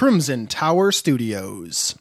Crimson Tower Studios.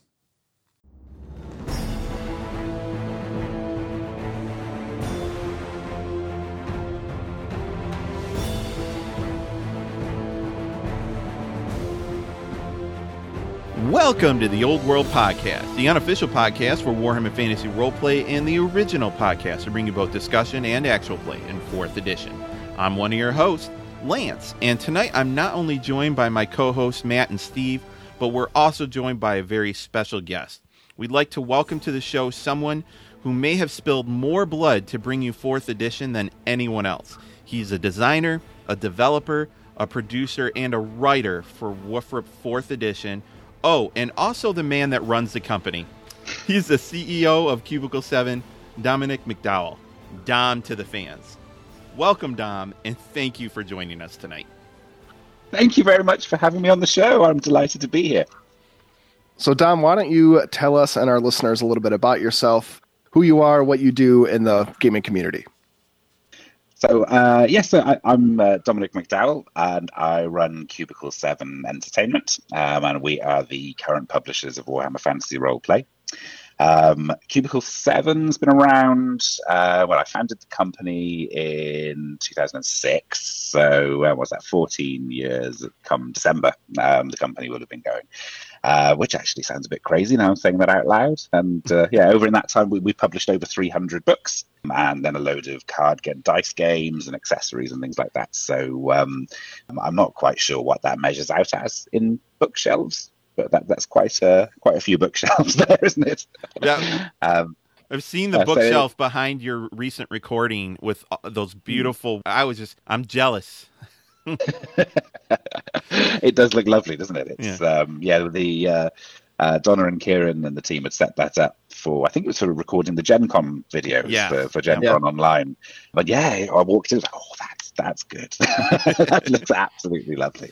Welcome to the Old World Podcast, the unofficial podcast for Warhammer Fantasy Roleplay and the original podcast to bring you both discussion and actual play in 4th edition. I'm one of your hosts, Lance, and tonight I'm not only joined by my co hosts Matt and Steve, but we're also joined by a very special guest. We'd like to welcome to the show someone who may have spilled more blood to bring you 4th edition than anyone else. He's a designer, a developer, a producer, and a writer for Woofrup 4th edition Oh, and also the man that runs the company. He's the CEO of Cubicle 7, Dominic McDowall. Dom to the fans. Welcome, Dom, and thank you for joining us tonight. Thank you very much for having me on the show. I'm delighted to be here. So, Dom, why don't you tell us and our listeners a little bit about yourself, who you are, what you do in the gaming community? So, uh, yes, so I, am uh, Dominic McDowall, and I run Cubicle 7 Entertainment, um, and we are the current publishers of Warhammer Fantasy Roleplay. Um, Cubicle 7's been around, uh, well, I founded the company in 2006, so uh, was that 14 years come December, um, the company would have been going. Uh, which actually sounds a bit crazy now I'm saying that out loud. And uh, yeah, over in that time, we, we published over 300 books and then a load of card game dice games and accessories and things like that. So um, I'm not quite sure what that measures out as in bookshelves, but that, that's quite a, quite a few bookshelves there, isn't it? Yeah. um, I've seen the uh, bookshelf so, behind your recent recording with uh, those beautiful. I was just, I'm jealous. it does look lovely, doesn't it? It's yeah, um, yeah the uh, uh, Donna and Kieran and the team had set that up for I think it was for recording the Gen Con videos yeah. for, for Gen yeah. Con online. But yeah, I walked in, like, oh, that's that's good. that looks absolutely lovely.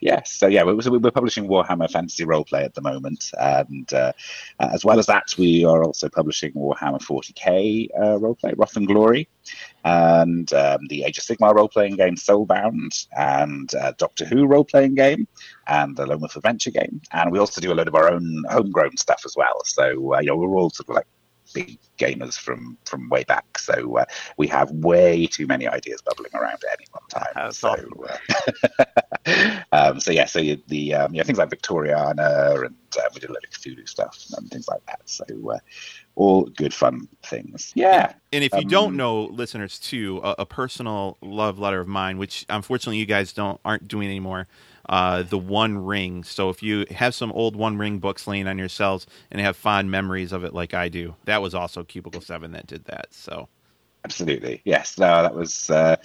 yes, so yeah, we're, we're publishing Warhammer Fantasy Roleplay at the moment, and uh, as well as that, we are also publishing Warhammer 40k uh, Roleplay, Wrath and Glory, and um, the Age of Sigmar role playing game Soulbound, and uh, Doctor Who role playing game, and the Lone Wolf Adventure game. And we also do a load of our own homegrown stuff as well. So, uh, you know, we're all sort of like big gamers from from way back. So uh, we have way too many ideas bubbling around at any one time. So, uh, um, so yeah, so the um, you know, things like Victoriana and uh, we did a lot of Cthulhu stuff and things like that. So uh, all good fun things. Yeah. And if you um, don't know, listeners, too, a, a, personal love letter of mine, which unfortunately you guys don't aren't doing anymore, uh, the One Ring. So if you have some old One Ring books laying on your shelves and have fond memories of it, like I do, that was also Cubicle Seven that did that. So. Absolutely, yes. No, that was. Uh,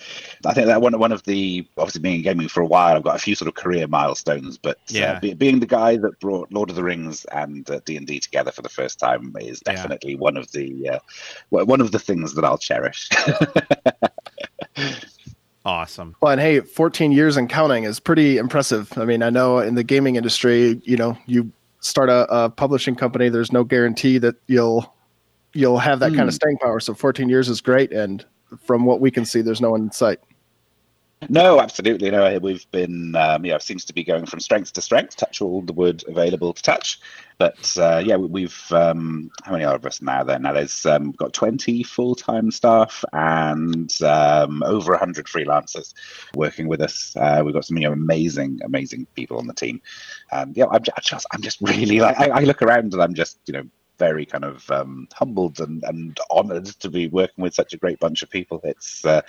I think that one one of the obviously being in gaming for a while. I've got a few sort of career milestones, but uh, yeah, uh, be, being the guy that brought Lord of the Rings and uh, D and D together for the first time is definitely yeah. one of the uh, one of the things that I'll cherish. Awesome. Well, and hey, 14 years and counting is pretty impressive. I mean, I know in the gaming industry, you know, you start a, a publishing company, there's no guarantee that you'll you'll have that mm. kind of hmm. staying power. So 14 years is great, and from what we can see, there's no one in sight. No, absolutely. No, we've been, um, yeah, it seems to be going from strength to strength, touch all the wood available to touch. But uh, yeah, we've, um, how many are of us now there? Now there's um, got 20 full time staff and um, over 100 freelancers working with us. Uh, we've got some you know, amazing, amazing people on the team. Um, yeah, I'm just, I'm just really like, I, I look around and I'm just, you know, very kind of um, humbled and, and honoured to be working with such a great bunch of people. It's uh,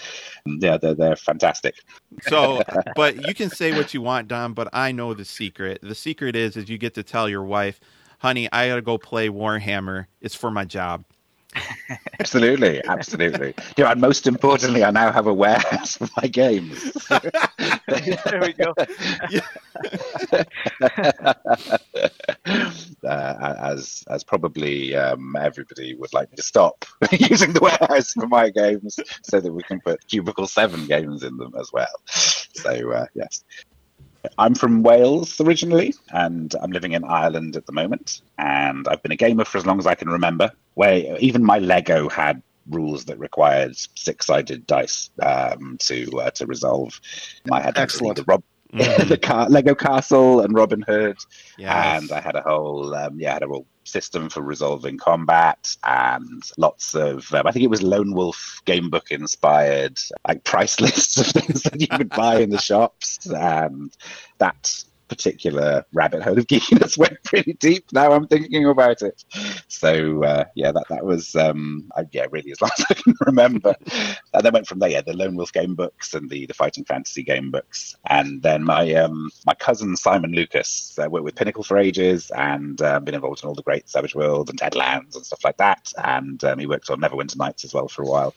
yeah, they're they're fantastic. So, but you can say what you want, Don. But I know the secret. The secret is is you get to tell your wife, "Honey, I got to go play Warhammer. It's for my job." Absolutely, absolutely. Yeah, and most importantly, I now have a warehouse for my games. there we go. uh, as as probably um, everybody would like me to stop using the warehouse for my games, so that we can put Cubicle Seven games in them as well. So uh, yes. I'm from Wales originally, and I'm living in Ireland at the moment. And I've been a gamer for as long as I can remember. Where even my Lego had rules that required six-sided dice um, to uh, to resolve. I had excellent. The Rob Mhm. the car, Lego Castle and Robin Hood, Yes. and I had a whole um, yeah, I had a whole system for resolving combat and lots of um, I think it was Lone Wolf gamebook inspired like price lists of things that you could buy in the shops, and that particular rabbit hole of geekiness went pretty deep. Now I'm thinking about it. So uh, yeah, that that was um, I, yeah really as long as I can remember. and then went from there. Yeah, the Lone Wolf game books and the the Fighting Fantasy game books, and then my um, my cousin Simon Lucas uh, worked with Pinnacle for ages and uh, been involved in all the great Savage World and Deadlands and stuff like that. And um, he worked on Neverwinter Nights as well for a while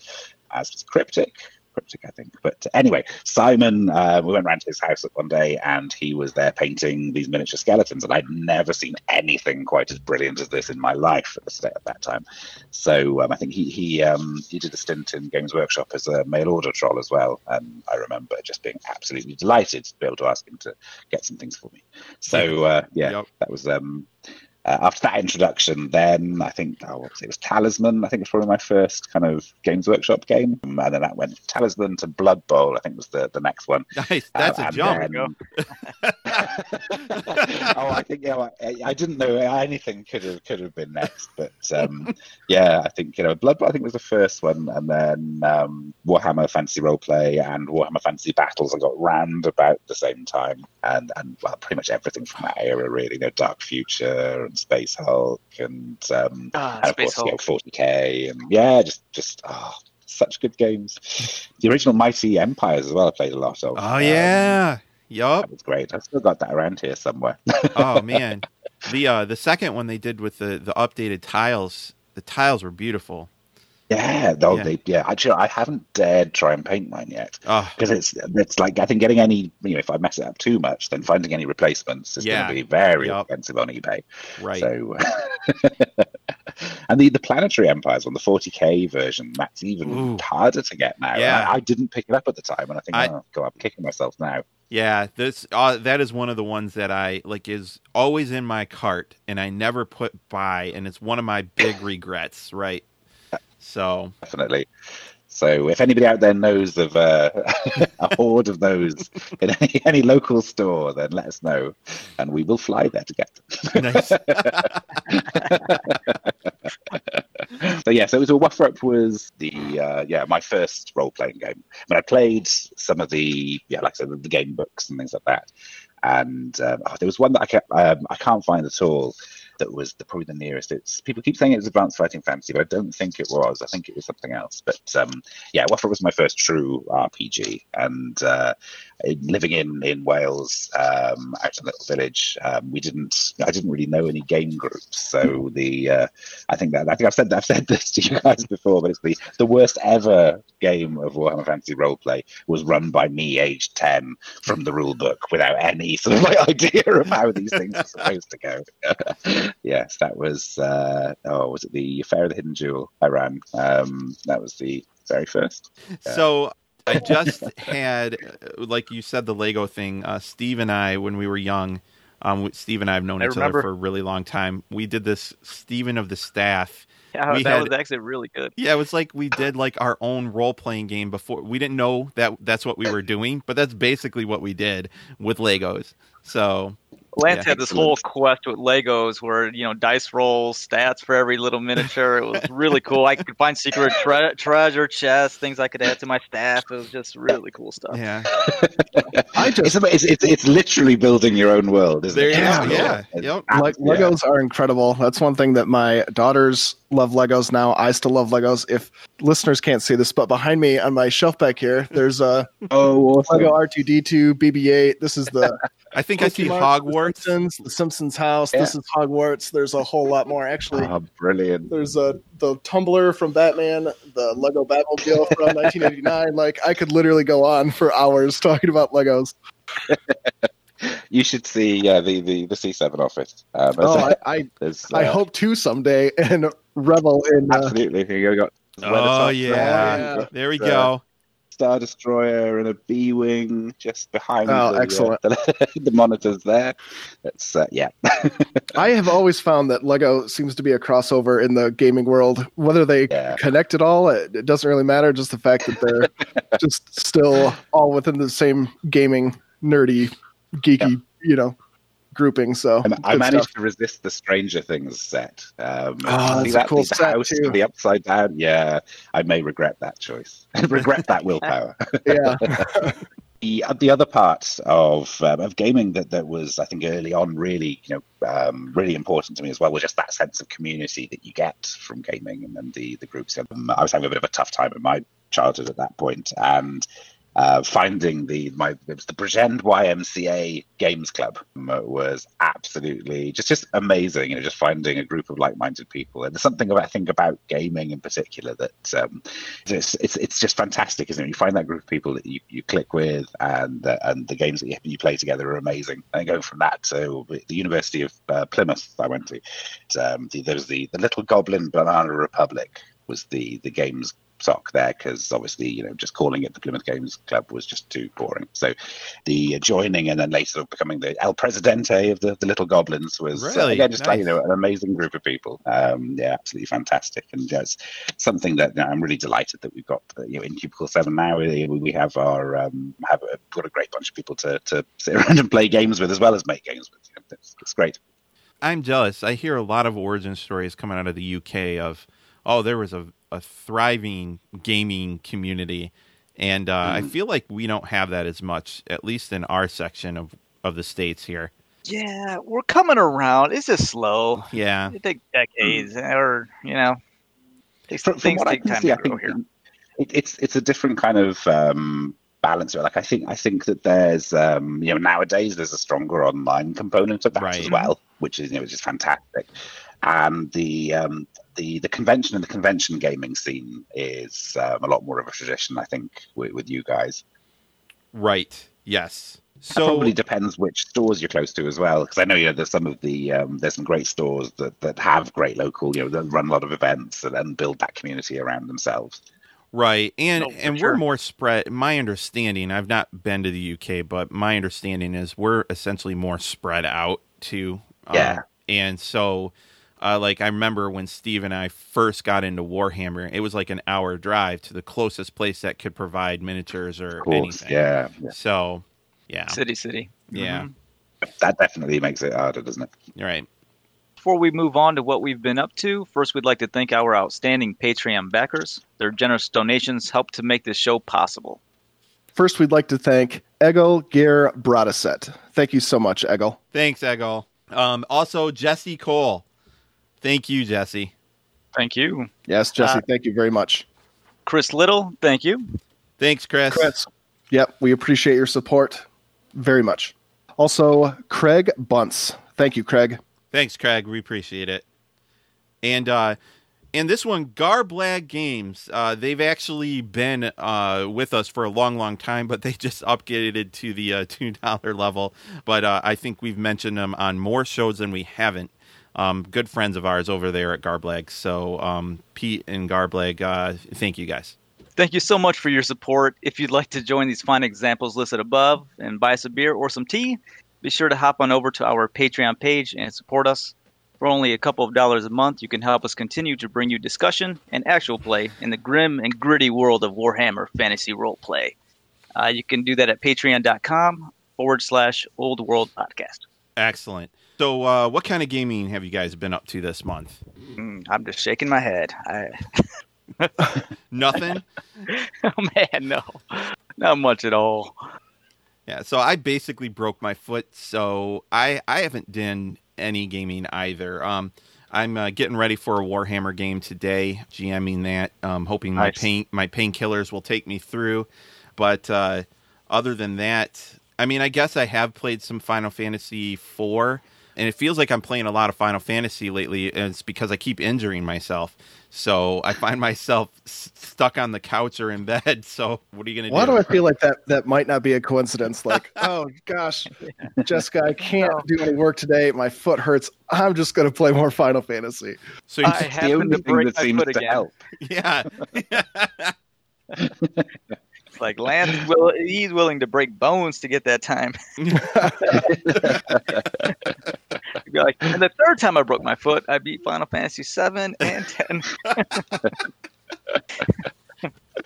as was Cryptic. Cryptic, I think. But anyway, Simon, uh, we went round to his house one day and he was there painting these miniature skeletons. And I'd never seen anything quite as brilliant as this in my life at, the at that time. So um, I think he he, um, he did a stint in Games Workshop as a mail order troll as well. And I remember just being absolutely delighted to be able to ask him to get some things for me. So uh, yeah, Yep. that was. Um, uh, after that introduction, then I think oh, it? was Talisman. I think it was probably my first kind of Games Workshop game, Um, and then that went Talisman to Blood Bowl. I think was the, the next one. Nice. That's Uh, a jump. then- oh, I think yeah, I, I didn't know anything could have could have been next, but um, yeah, I think you know Blood Bowl. I think was the first one, and then um, Warhammer Fantasy Roleplay and Warhammer Fantasy Battles. I got round about the same time, and and well, pretty much everything from that era, really. You know, Dark Future and Space Hulk, and um, Ah, and of Space course, you know, 40k, and yeah, just just oh, such good games. The original Mighty Empires as well. I played a lot of. Oh Um, yeah. Yup. that was great. I've still got that around here somewhere. oh man, the uh, the second one they did with the the updated tiles, the tiles were beautiful. Yeah, Yeah. They, yeah. Actually, I haven't dared try and paint mine yet Oh, because it's it's like I think getting any you know if I mess it up too much, then finding any replacements is Yeah. going to be very Yup. expensive on eBay. right. So, and the the Planetary Empires on the 40k version, that's even Ooh. harder to get now. Yeah. I, I didn't pick it up at the time, and I think, I- oh, God, I'm kicking myself now. Yeah, this uh, that is one of the ones that I like is always in my cart and I never put by, and it's one of my big regrets. Right. So definitely. So if anybody out there knows of uh, a horde of those in any, any local store, then let us know, and we will fly there to get them. nice. so yeah, so it was a Wuff Up was the uh, yeah my first role playing game. I mean, I played some of the yeah like I said the game books and things like that, and um, oh, there was one that I kept um, I can't find at all. That was the, probably the nearest. It's people keep saying it was Advanced Fighting Fantasy, but I don't think it was. I think it was something else. But um, yeah, Waffle was my first true RPG, and uh, in- living in in Wales, um, out in a little village, um, we didn't. I didn't really know any game groups, so the uh, I think that I think I've said I've said this to you guys before, but it's the the worst ever game of Warhammer Fantasy roleplay was run by me, aged ten, from the rule book, without any sort of like idea of how these things are supposed to go. yes, that was uh, oh, was it the Affair of the Hidden Jewel I ran? Um, that was the very first. So I just had, uh, like you said, the Lego thing. Uh, Steve and I, when we were young, um, Steve and I have known I each other for a really long time. We did this Stephen of the Staff. Yeah, We that had- was actually really good. Yeah, it was like we did like our own role playing game before. We didn't know that that's what we were doing, but that's basically what we did with Legos. So Lance Yeah, had this whole quest with Legos where you know dice rolls, stats for every little miniature. It was really cool. I could find secret tre- treasure chests, things I could add to my staff. It was just really cool stuff. yeah, I It's, just it's, it's, it's literally building your own world, isn't there it? you Yeah. go. Yeah, It's yep. like yeah. Legos are incredible. That's one thing that my daughters love Legos now. I still love Legos. If listeners can't see this, but behind me on my shelf back here, there's a Oh, awesome. Lego R2D2 BB-8. This is the I think I see Pokemon, Hogwarts. The Simpsons, the Simpsons house. This is Hogwarts. There's a whole lot more actually. Oh, brilliant. There's a the Tumbler from Batman, the Lego Batmobile from 1989. Like I could literally go on for hours talking about Legos. You should see uh, the, the, the C7 office. Um, Oh, I, I, there's, I uh, hope to someday and revel in. Uh, Absolutely. Here you go. Got Oh yeah. there, you've there we got, uh, go. Star Destroyer and a B wing just behind. Oh, the, uh, excellent. the, the monitors there. It's uh, yeah. I have always found that Lego seems to be a crossover in the gaming world. Whether they Yeah. connect at all, it, it doesn't really matter. Just the fact that they're just still all within the same gaming nerdy, geeky, you know, grouping. So And I managed stuff. to resist the Stranger Things set. Um, Oh, that's a cool the set, house too. the upside down. Yeah, I may regret that choice. regret that willpower. Yeah, the the other part of um, of gaming that that was I think early on really you know um, really important to me as well was just that sense of community that you get from gaming and then the the groups. Um, I was having a bit of a tough time in my childhood at that point and. Uh, finding the my it was the Bridgend YMCA Games Club um, was absolutely just just amazing. You know, just finding a group of like-minded people, and there's something about I think about gaming in particular that um, it's, it's it's just fantastic, isn't it? You find that group of people that you, you click with, and uh, and the games that you, you play together are amazing. And going from that to the University of uh, Plymouth, I went to, um, the, there was the the Little Goblin Banana Republic was the the games sock there because obviously you know just calling it the Plymouth Games Club was just too boring. So the joining and then later becoming the El Presidente of the, the Little Goblins was uh, Really? again just like you know an amazing group of people. Um, yeah, absolutely fantastic, and it's something that you know, I'm really delighted that we've got you know in Cubicle Seven now. We, we have our um, have a, got a great bunch of people to, to sit around and play games with as well as make games with. You know, it's, it's great. I'm jealous. I hear a lot of origin stories coming out of the UK of, oh, there was a, a thriving gaming community, and uh, I Mhm. feel like we don't have that as much, at least in our section of of the states here. Yeah, we're coming around. It's just slow. Yeah, It takes decades, or you know, takes, From, from things what I take time see, to grow here. it, it's it's a different kind of um, balance. Like I think I think that there's um, you know nowadays there's a stronger online component of that Right. as well, which is you know which is fantastic. And the um, the the convention and the convention gaming scene is um, a lot more of a tradition, I think, with, with you guys. right. Yes. So it So probably depends which stores you're close to as well, because I know you know there's some of the um, there's some great stores that, that have great local, you know, that run a lot of events and, and build that community around themselves. Right, and No, and sure. we're more spread. My understanding, I've not been to the UK, but my understanding is we're essentially more spread out too. Um, Yeah. and so, uh, like I remember when Steve and I first got into Warhammer, it was like an hour drive to the closest place that could provide miniatures or course, anything. yeah, yeah. So, yeah, City, city. yeah, Mhm. that definitely makes it harder, doesn't it? you're right. Before we move on to what we've been up to, first we'd like to thank our outstanding Patreon backers. Their generous donations help to make this show possible. first we'd like to thank Egil Gear Bradaset. Thank you so much, Egil. Thanks, Egol. Um, also, Jesse Cole. Thank you, Jesse. Thank you. Yes, Jesse, Uh, thank you very much. Chris Little, thank you. Thanks, Chris. Chris. Yep, we appreciate your support very much. Also, Craig Bunce. Thank you, Craig. Thanks, Craig. We appreciate it. And uh, and this one, Garblag Games. Uh, they've actually been uh, with us for a long, long time, but they just upgraded to the uh, two dollar level. But uh, I think we've mentioned them on more shows than we haven't. Um, good friends of ours over there at Garblag. So um, Pete and Garblag, uh, thank you guys. Thank you so much for your support. If you'd like to join these fine examples listed above and buy us a beer or some tea, be sure to hop on over to our Patreon page and support us. For only a couple of dollars a month, you can help us continue to bring you discussion and actual play in the grim and gritty world of Warhammer Fantasy Roleplay. Uh, you can do that at patreon.com forward slash old world podcast. Excellent. So, uh, what kind of gaming have you guys been up to this month? Mm, I'm just shaking my head. I, Nothing. oh man, no, not much at all. Yeah, so I basically broke my foot, so I I haven't done any gaming either. Um, I'm uh, getting ready for a Warhammer game today, GMing that, um, hoping my Nice. pain my painkillers will take me through. But uh, other than that, I mean, I guess I have played some Final Fantasy IV, and it feels like I'm playing a lot of Final Fantasy lately. And it's because I keep injuring myself, so I find myself s- stuck on the couch or in bed. So what are you gonna do? Why do? do I feel like that that might not be a coincidence? Like, oh gosh, Jessica, I can't do any work today. My foot hurts. I'm just going to play more Final Fantasy. so you, I It's the to thing break that my seems foot to again. help. yeah. It's like Lance will he's willing to break bones to get that time. He'd be like, and the third time I broke my foot, I beat Final Fantasy seven and ten.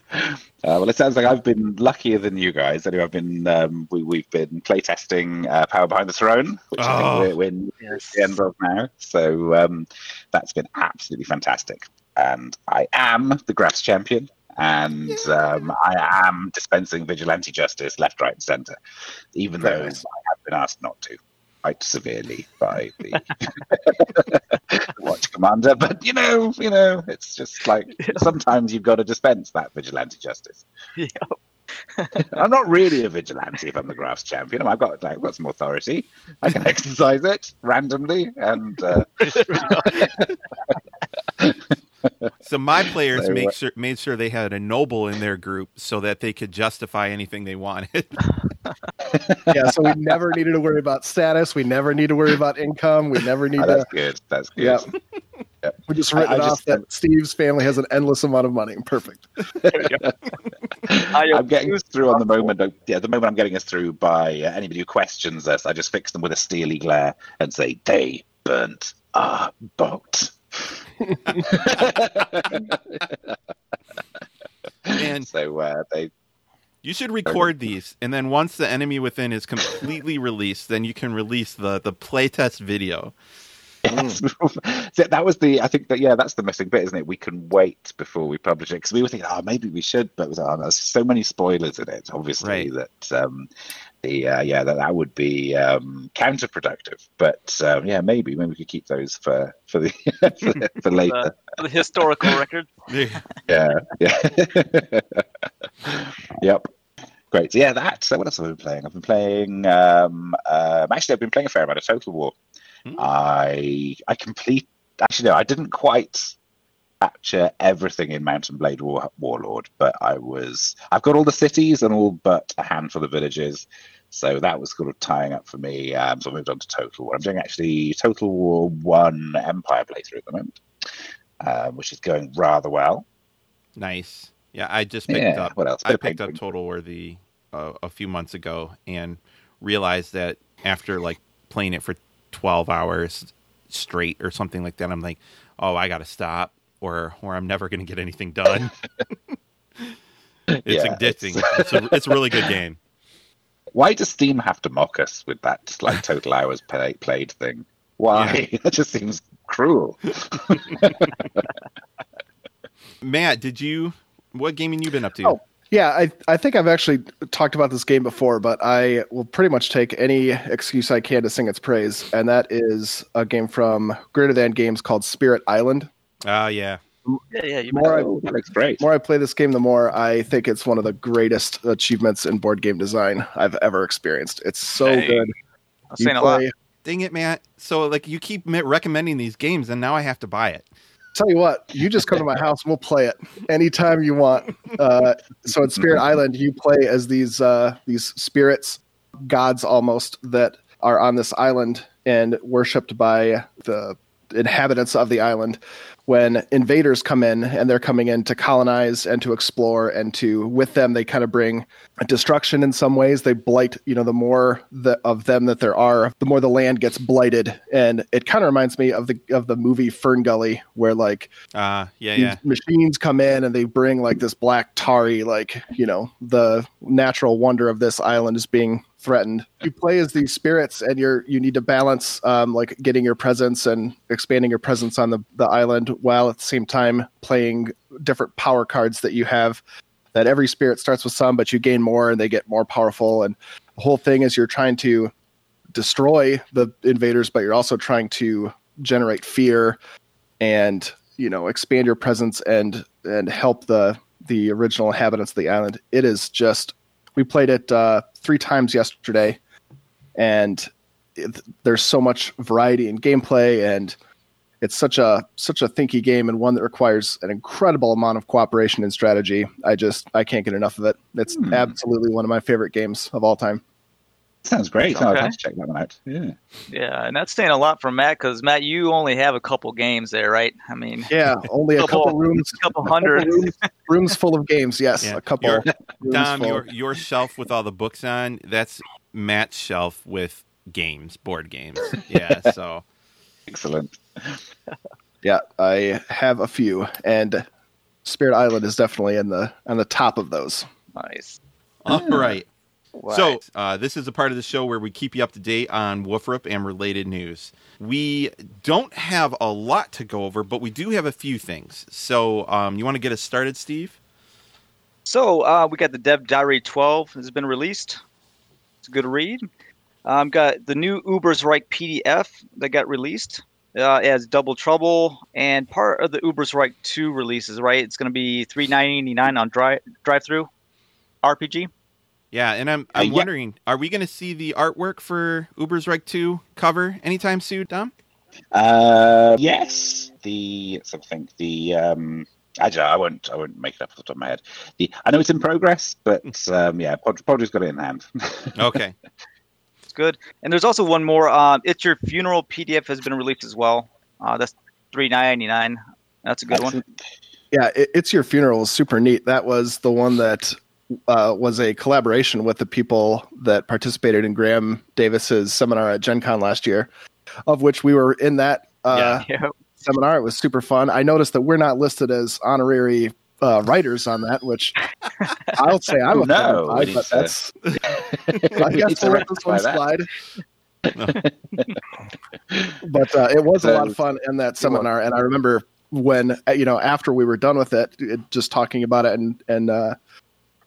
Uh, well, Well, it sounds like I've been luckier than you guys. Anyway, I've been um, we, we've been playtesting uh, Power Behind the Throne, which I Oh. think we're, we're near Yes. the end of now. So um, that's been absolutely fantastic. And I am the Graf's champion, and um, I am dispensing vigilante justice left, right, and centre, even Very though nice. I have been asked not to. Quite severely by the watch commander, but you know, you know, it's just like sometimes you've got to dispense that vigilante justice. Yeah. I'm not really a vigilante if I'm the Graf's champion. I've got like, I've got some authority. I can exercise it randomly, and uh, So my players So, make sure made sure they had a noble in their group so that they could justify anything they wanted. yeah, so we never needed to worry about status. We never need to worry about income. We never need oh, to. that's good. That's good. Yeah. We just written I it off just- that Steve's family has an endless amount of money. Perfect. I, I'm getting us through on the moment. Yeah, the moment I'm getting us through by uh, anybody who questions us, I just fix them with a steely glare and say, "They burnt our boat." And so uh, they you should record these, and then once the enemy within is completely released, then you can release the the playtest video. Yes. So that was the. I think that yeah, that's the missing bit, isn't it? We can wait before we publish it because we were thinking, oh, maybe we should, but oh, there's so many spoilers in it, obviously Right. that um, the uh, yeah that that would be um, counterproductive. But um, yeah, maybe maybe we could keep those for for the for, for later. for the historical record. Yeah, yeah, yep. Great. So, yeah, that. So what else have I been playing? I've been playing. Um, um, actually, I've been playing a fair amount of Total War. Hmm. I I complete. Actually, no, I didn't quite capture everything in Mount and Blade War, Warlord, but I was. I've got all the cities and all but a handful of villages. So that was sort of tying up for me. Um, so I moved on to Total War. I'm doing actually Total War One Empire playthrough at the moment, um, which is going rather well. Nice. Yeah, I just picked Yeah. up. What else? I Bit picked up. Total War the uh, a few months ago and realized that after like playing it for twelve hours straight or something like that, I'm like, oh, I got to stop, or or I'm never going to get anything done. it's Yeah, addicting. it's- It's, a, it's a really good game. Why does Steam have to mock us with that like total hours play, played thing? Why? that just seems cruel. Matt, did you? What gaming you been up to? Oh. Yeah, I I think I've actually talked about this game before, but I will pretty much take any excuse I can to sing its praise, and that is a game from Greater Than Games called Spirit Island. Oh yeah. Yeah, yeah. You more I, looks great. more I play this game, the more I think it's one of the greatest achievements in board game design I've ever experienced. It's so Hey, good. I'm You saying a lot. Dang it, man! So like you keep recommending these games, and now I have to buy it. Tell you what, you just come to my house, we'll play it anytime you want. Uh, so in Spirit Island, you play as these uh, these spirits, gods almost that are on this island and worshipped by the inhabitants of the island. When invaders come in and they're coming in to colonize and to explore and to with them they kind of bring destruction in some ways. They blight, you know, the more the, of them that there are, the more the land gets blighted. And it kind of reminds me of the of the movie Fern Gully, where like Uh yeah, yeah. machines come in and they bring like this black tarry, like you know, the natural wonder of this island is being threatened. You play as these spirits, and you're you need to balance um, like getting your presence and expanding your presence on the the island, while at the same time playing different power cards that you have. That every spirit starts with some, but you gain more and they get more powerful. And the whole thing is you're trying to destroy the invaders, but you're also trying to generate fear and you know expand your presence and and help the the original inhabitants of the island. It is just we played it uh, three times yesterday, and it, there's so much variety in gameplay, and it's such a such a thinky game and one that requires an incredible amount of cooperation and strategy. I just I can't get enough of it. It's Hmm. absolutely one of my favorite games of all time. Sounds great. I'd Okay. have to check that one out. Yeah. Yeah, and that's saying a lot from Matt because Matt, you only have a couple games there, right? I mean, Yeah, only a Couple- couple rooms, a couple a couple hundred. rooms, rooms full of games. Yes, Yeah. a couple. Your- Dom, your your shelf with all the books on, that's Matt's shelf with games, board games. Yeah, so Excellent. Yeah, I have a few, and Spirit Island is definitely in the on the top of those. Nice. All right. Right. So, uh, this is a part of the show where we keep you up to date on Woofrup and related news. We don't have a lot to go over, but we do have a few things. So, um, you want to get us started, Steve? So uh, we got the Dev Diary 12 has been released. It's a good read. Um, got the new Ubersreik PDF that got released. Uh, it has Double Trouble and part of the Ubersreik 2 releases. Right, it's going to be three ninety nine on drive drive through RPG. Yeah, and I'm Uh, I'm yeah. wondering, are we going to see the artwork for Ubersreik 2 cover anytime soon, Dom? Uh, yes, the something the um. I, don't know, I won't. I won't make it up off the top of my head. The I know it's in progress, but um, yeah, Pod, Padraig's got it in hand. Okay. It's good. And there's also one more. Uh, it's your funeral PDF has been released as well. Uh, that's three ninety nine. That's a good one. Yeah, it, it's your funeral is super neat. That was the one that uh, was a collaboration with the people that participated in Graeme Davis's seminar at Gen Con last year, of which we were in that uh, Yeah. seminar. It was super fun. I noticed that we're not listed as honorary uh, writers on that, which I'll say I'm Oh, a no, fan we of, need but to- that's I guess to we'll let this one that. slide. but uh, it was a lot of fun in that seminar, and I remember when uh, you know after we were done with it, it just talking about it and and uh,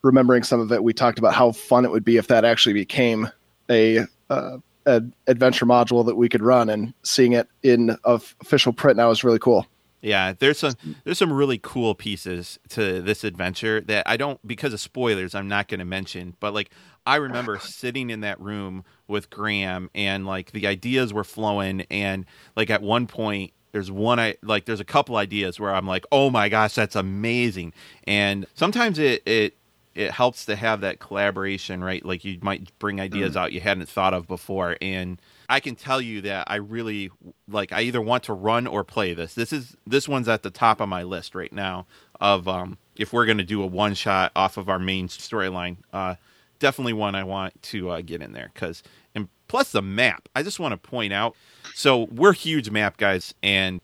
remembering some of it. We talked about how fun it would be if that actually became a, uh, a adventure module that we could run, and seeing it in official print now is really cool. Yeah, there's some there's some really cool pieces to this adventure that I don't because of spoilers I'm not going to mention, but like I remember sitting in that room with Graeme and like the ideas were flowing and like at one point there's one I like there's a couple ideas where I'm like, "Oh my gosh, that's amazing." And sometimes it it it helps to have that collaboration, right? Like you might bring ideas out you hadn't thought of before and I can tell you that I really like I either want to run or play this. This is this one's at the top of my list right now of um if we're going to do a one shot off of our main storyline. Uh definitely one I want to uh, get in there cuz and plus the map. I just want to point out so we're huge map guys and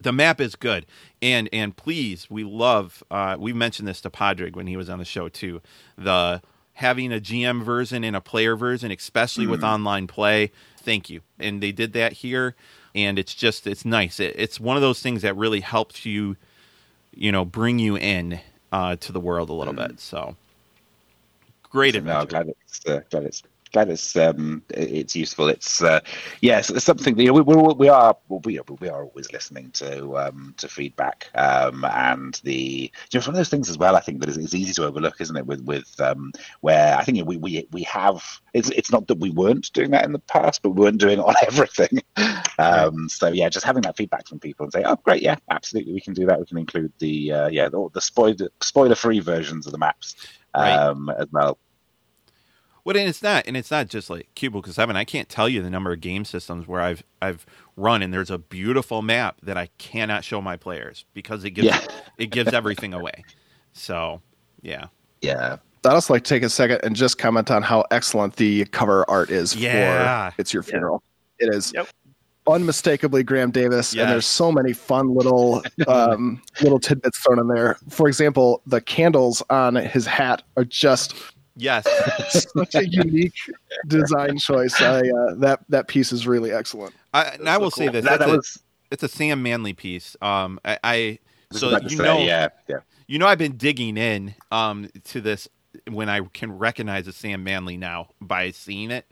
the map is good and and please we love uh we mentioned this to Padraig when he was on the show too the having a gm version and a player version especially with online play. Thank you. And they did that here and it's just it's nice. It, it's one of those things that really helps you you know bring you in uh to the world a little bit. So great I'm adventure. glad it's uh, glad it's glad it's um, it's useful. It's uh, yes, it's something that you know, we, we we are we are we are always listening to um, to feedback um, and the you know it's one of those things as well. I think that is it's easy to overlook, isn't it? With with um, where I think we we we have it's it's not that we weren't doing that in the past, but we weren't doing it on everything. Um, So yeah, just having that feedback from people and say, oh great, yeah, absolutely, we can do that. We can include the uh, yeah the, the spoiler spoiler free versions of the maps Right. um, as well. Well, and it's not, and it's not just like Cubicle Seven. I can't tell you the number of game systems where I've I've run, and there's a beautiful map that I cannot show my players because it gives Yeah. it gives everything away. So, yeah, Yeah. I'd also like to take a second and just comment on how excellent the cover art is Yeah. for It's Your Funeral. It is Yep. unmistakably Graeme Davis, Yes. and there's so many fun little um, little tidbits thrown in there. For example, the candles on his hat are just yes, such a unique design choice. I, uh, that that piece is really excellent. I, and I will say this: That, that's that a, was it's a Sam Manley piece. Um, I, I so you say, know, yeah, yeah. you know, I've been digging in um to this when I can recognize a Sam Manley now by seeing it.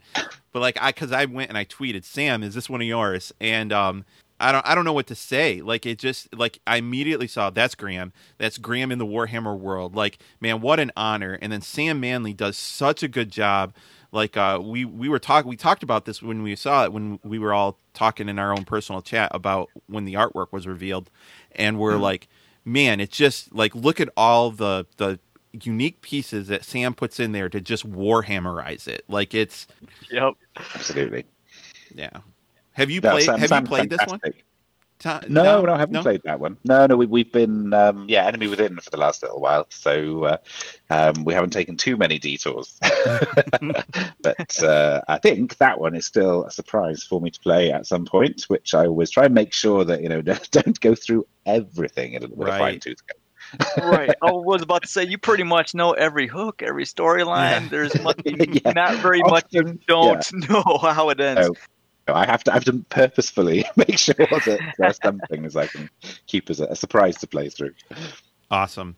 But like I cuz I went and I tweeted, "Sam, is this one of yours?" And um I don't I don't know what to say. Like it just like I immediately saw that's Graeme. That's Graeme in the Warhammer world. Like, man, what an honor. And then Sam Manley does such a good job. Like uh we we were talking we talked about this when we saw it when we were all talking in our own personal chat about when the artwork was revealed and we're like man, it's just like look at all the the unique pieces that Sam puts in there to just warhammerize it. Like it's Yep. Absolutely. yeah. Have you No, played Sam- have Sam's you played this one? Ta- No, no, I haven't played that one. No, no, we, we've been um, yeah, enemy within for the last little while, so uh, um, we haven't taken too many detours. but uh, I think that one is still a surprise for me to play at some point, which I always try and make sure that you know don't go through everything in- with a Right. fine tooth comb. right. I was about to say you pretty much know every hook, every storyline. Yeah. There's much, Yeah. not very much you don't know how it ends. Oh. I have to I have to purposefully make sure that there are some things I can keep as a, a surprise to play through. Awesome.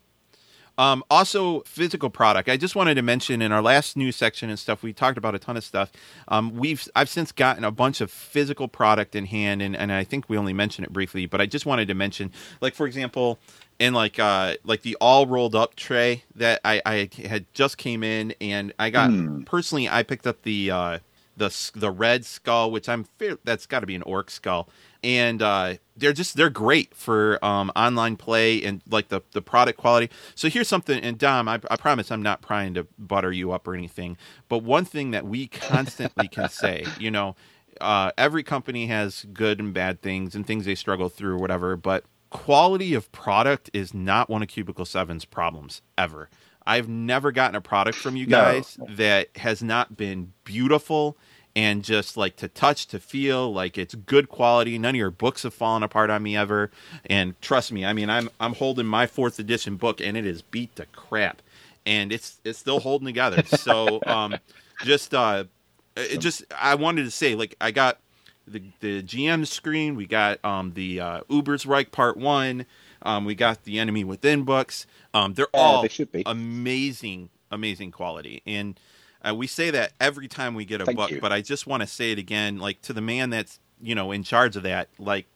Um, also, physical product. I just wanted to mention in our last news section and stuff, we talked about a ton of stuff. Um, we've I've since gotten a bunch of physical product in hand, and, and I think we only mentioned it briefly, but I just wanted to mention, like for example, in like uh like the all rolled up tray that I, I had just came in, and I got Hmm. personally I picked up the uh, the the red skull, which I'm fair, that's got to be an orc skull, and uh, they're just they're great for um, online play and like the the product quality. So here's something, and Dom, I, I promise I'm not trying to butter you up or anything, but one thing that we constantly can say, you know, uh, every company has good and bad things and things they struggle through or whatever, but quality of product is not one of Cubicle 7's problems ever. I've never gotten a product from you No. guys that has not been beautiful and just like to touch, to feel like it's good quality. None of your books have fallen apart on me ever. And trust me, I mean, I'm I'm holding my fourth edition book and it is beat to crap, and it's it's still holding together. So um, just uh, it just I wanted to say like I got the the GM screen, we got um the uh, Ubersreik Part One, um, we got the Enemy Within books. Um, they're Yeah, all they should be. amazing, amazing quality. And uh, we say that every time we get a Thank book, you. but I just want to say it again, like to the man that's you know in charge of that. Like,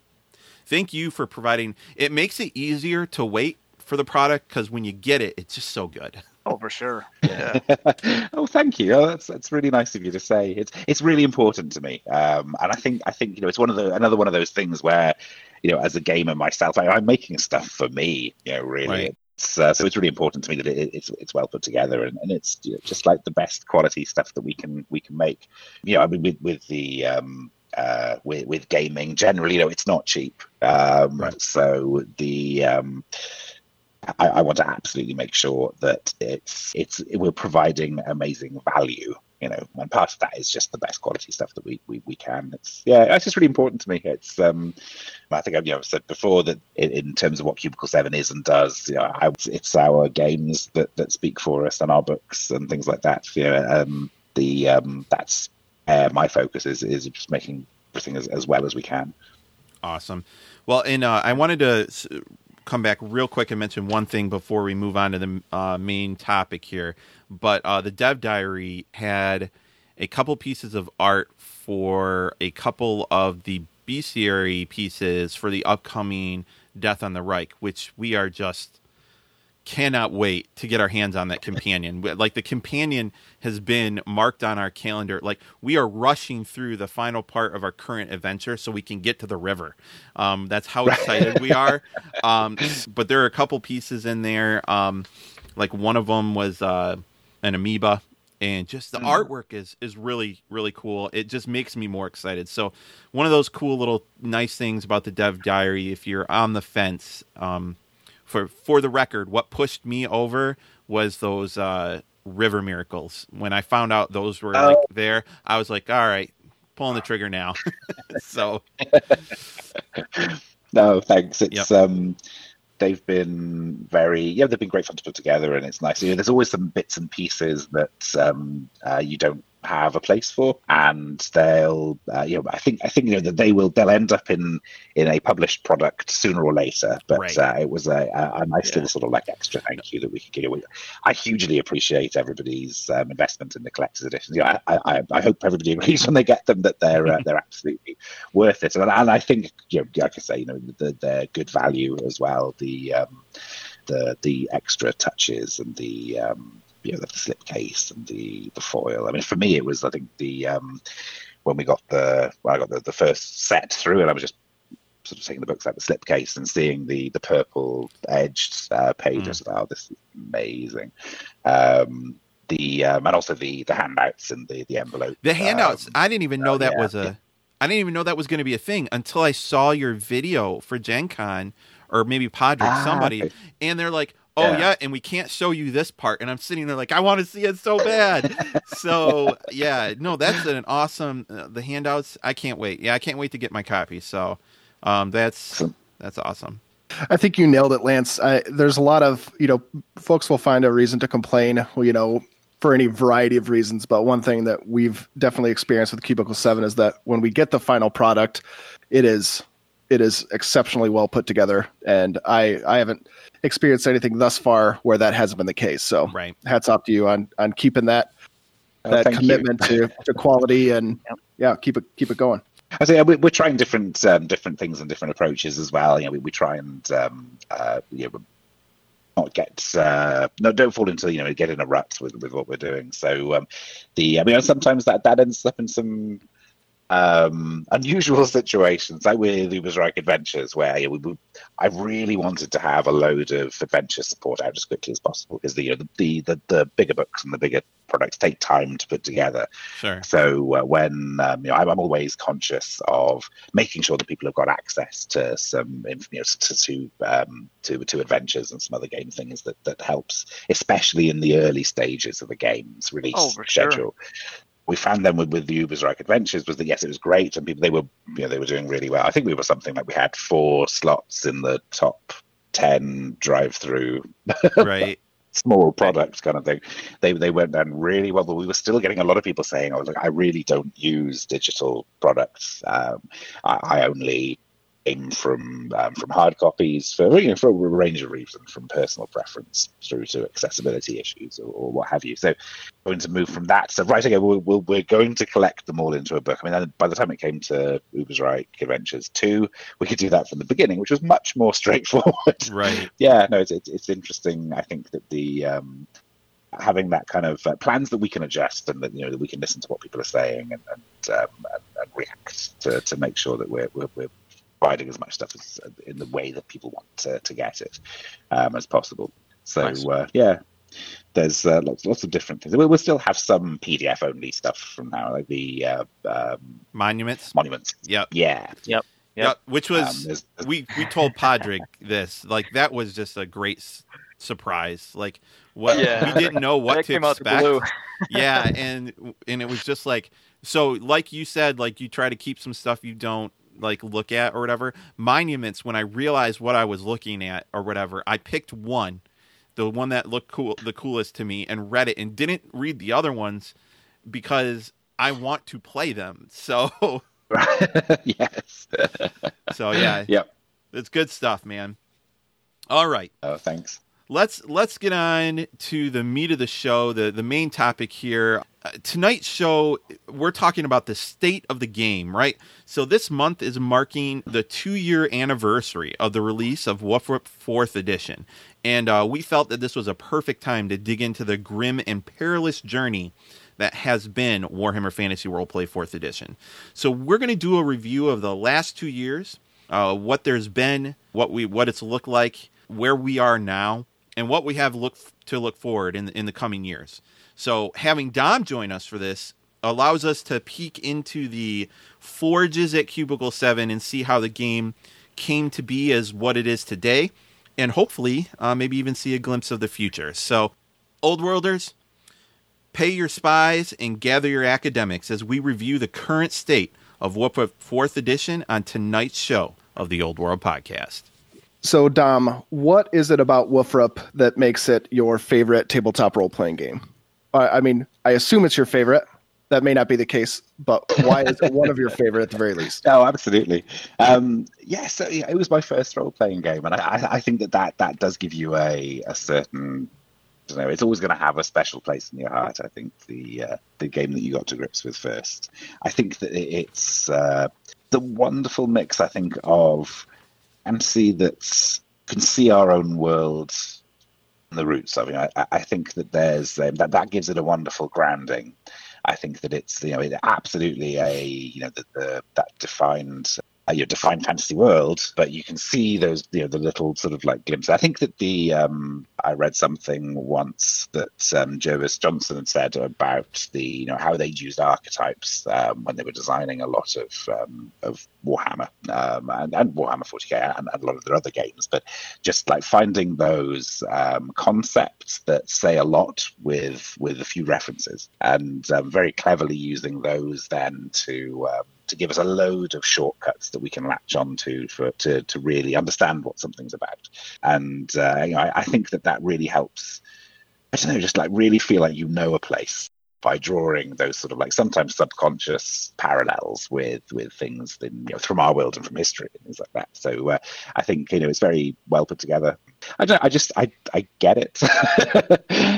thank you for providing. It makes it easier to wait for the product because when you get it, it's just so good. Oh, for sure. Yeah. oh, thank you. Oh, that's that's really nice of you to say. It's it's really important to me, um, and I think I think you know it's one of the another one of those things where you know as a gamer myself, I, I'm making stuff for me. You know, really. Right. It's, uh, so it's really important to me that it, it's it's well put together and, and it's you know, just like the best quality stuff that we can we can make. You know, I mean with with the um, uh, with with gaming generally, you know, it's not cheap. Um, Right. So the um, I, I want to absolutely make sure that it's it's we're providing amazing value. You know, and part of that is just the best quality stuff that we, we, we can. It's yeah, it's just really important to me. It's um, I think I've you know said before that in, in terms of what Cubicle Seven is and does, you know, I, it's our games that, that speak for us and our books and things like that. You know, um, the um, that's uh, my focus is is just making everything as, as well as we can. Awesome. Well, and uh, I wanted to come back real quick and mention one thing before we move on to the uh, main topic here. But uh, the Dev Diary had a couple pieces of art for a couple of the bestiary pieces for the upcoming Death on the Reik, which we are just cannot wait to get our hands on that companion. Like the companion has been marked on our calendar. Like we are rushing through the final part of our current adventure so we can get to the river. Um, that's how excited we are. Um, but there are a couple pieces in there. Um, like one of them was uh, an amoeba. And just the artwork is is really really cool. It just makes me more excited. So, one of those cool little nice things about the Dev Diary, if you're on the fence, um, for for the record, what pushed me over was those uh, river miracles. When I found out those were like there, I was like, all right, pulling the trigger now. so No, thanks. It's um, they've been very yeah, they've been great fun to put together, and it's nice. You know, there's always some bits and pieces that um, uh, you don't have a place for, and they'll uh, you know I think I think you know that they will they'll end up in in a published product sooner or later. But Right. uh, it was a, a, a nice Yeah. little sort of like extra thank you that we could give. away. I hugely appreciate everybody's um, investment in the collector's editions. You know, I, I, I hope everybody agrees when they get them that they're uh, they're absolutely worth it. And, and I think, you know, like I say, you know, the, they're good value as well. The um, the the extra touches and the um, you know the slipcase and the the foil. I mean, for me, it was I think the um, when we got the when I got the, the first set through, and I was just sort of taking the books out of the slipcase and seeing the the purple edged uh, pages. Oh, this is amazing. Um, the um, and also the the handouts and the the envelope. the handouts, um, I didn't even know oh, that yeah, was a. I didn't even know that was going to be a thing until I saw your video for Gen Con or maybe Padraig, Ah, somebody, okay. and they're like, "Oh Yeah. yeah. and we can't show you this part," and I'm sitting there like, "I want to see it so bad." so yeah, no, that's an awesome. Uh, the handouts, I can't wait. Yeah, I can't wait to get my copy. So um, that's that's awesome. I think you nailed it, Lance. I, there's a lot of you know folks will find a reason to complain. You know, for any variety of reasons. But one thing that we've definitely experienced with Cubicle Seven is that when we get the final product, it is it is exceptionally well put together, and I I haven't experienced anything thus far where that hasn't been the case. So Right. hats off to you on on keeping that Oh, that commitment to, to quality and yeah, keep it keep it going. I say we- we're trying different um, different things and different approaches as well. You know, we, we try and um, uh, you know, not get uh, no don't fall into you know get in a rut with, with what we're doing. So um, the I mean sometimes that that ends up in some um, unusual situations, like with Uber's Adventures, where you know, we, I really wanted to have a load of adventure support out as quickly as possible because the, you know, the, the the bigger books and the bigger products take time to put together. Sure. So uh, when um, you know, I'm, I'm always conscious of making sure that people have got access to some, you know, to to, um, to to adventures and some other game things that that helps, especially in the early stages of the game's release Oh, for sure. We found them with, with the Ubersreik Adventures was that yes, it was great and people they were you know they were doing really well. I think we were something like we had four slots in the top ten drive through Right. small products kind of thing. They they went down really well, but we were still getting a lot of people saying, "I was like, I really don't use digital products. Um, I, I only from um, from hard copies for you know for a range of reasons, from personal preference through to accessibility issues or, or what have you." So going to move from that. So right, okay, we're, we're, going to collect them all into a book. I mean, by the time it came to Ubersreik Adventures two, we could do that from the beginning, which was much more straightforward Right. yeah, no, it's, it's it's interesting. I think that the um, having that kind of uh, plans that we can adjust and that you know that we can listen to what people are saying and and, um, and, and react to, to make sure that we're, we're we're providing as much stuff as in the way that people want to, to get it um, as possible. So Nice. uh, yeah. There's uh, lots, lots of different things. We'll, we'll still have some PDF only stuff from now, like the uh, um, Monuments. monuments. Yep. Yeah, Yep. Yep. Which was Um, there's- there's- we we told Padraig this like that was just a great s- surprise. Like what Yeah. we didn't know what to came out the expect. yeah, and and it was just like so like you said like you try to keep some stuff you don't like look at or whatever. Monuments when I realized what I was looking at or whatever, I picked one, the one that looked cool the coolest to me and read it and didn't read the other ones because I want to play them. So yes. so yeah, yep. it's good stuff, man. All right. Oh, thanks. Let's let's get on to the meat of the show the the main topic here. Uh, tonight's show we're talking about the state of the game right? So this month is marking the two year anniversary of the release of WFRP 4th edition. And uh, we felt that this was a perfect time to dig into the grim and perilous journey that has been Warhammer Fantasy Roleplay 4th edition. So we're going to do a review of the last 2 years, uh, what there's been, what we what it's looked like, where we are now, and what we have look to look forward in the, in the coming years. So having Dom join us for this allows us to peek into the forges at Cubicle 7 and see how the game came to be as what it is today and hopefully uh, maybe even see a glimpse of the future. So Old Worlders, pay your spies and gather your academics as we review the current state of WFRP 4th edition on tonight's show of the Old World Podcast. So, Dom, what is it about WFRP that makes it your favorite tabletop role playing game? I mean, I assume it's your favorite. That may not be the case, but why is it one of your favorite at the very least? Oh, absolutely. Um, yes, so, yeah, it was my first role-playing game, and I, I, I think that, that that does give you a, a certain. I don't know. It's always going to have a special place in your heart. I think the uh, the game that you got to grips with first. I think that it's uh, the wonderful mix. I think of fantasy that can see our own world and the roots of it. I, I- think that there's um, that that gives it a wonderful grounding. I think that it's you know it absolutely a you know the, the that defined your defined fantasy world, but you can see those you know the little sort of like glimpses. I think that the um, I read something once that um, Jervis Johnson had said about the you know how they'd used archetypes um, when they were designing a lot of um, of Warhammer um, and, and Warhammer 40k and, and a lot of their other games, but just like finding those um, concepts that say a lot with with a few references and um, very cleverly using those then to to give us a load of shortcuts that we can latch onto for to to really understand what something's about. And uh, you know, I, I think that that really helps. I don't know, just like really feel like you know a place by drawing those sort of like sometimes subconscious parallels with with things in, you know, from our world and from history and things like that. So uh, I think you know it's very well put together. I don't. I just I I get it,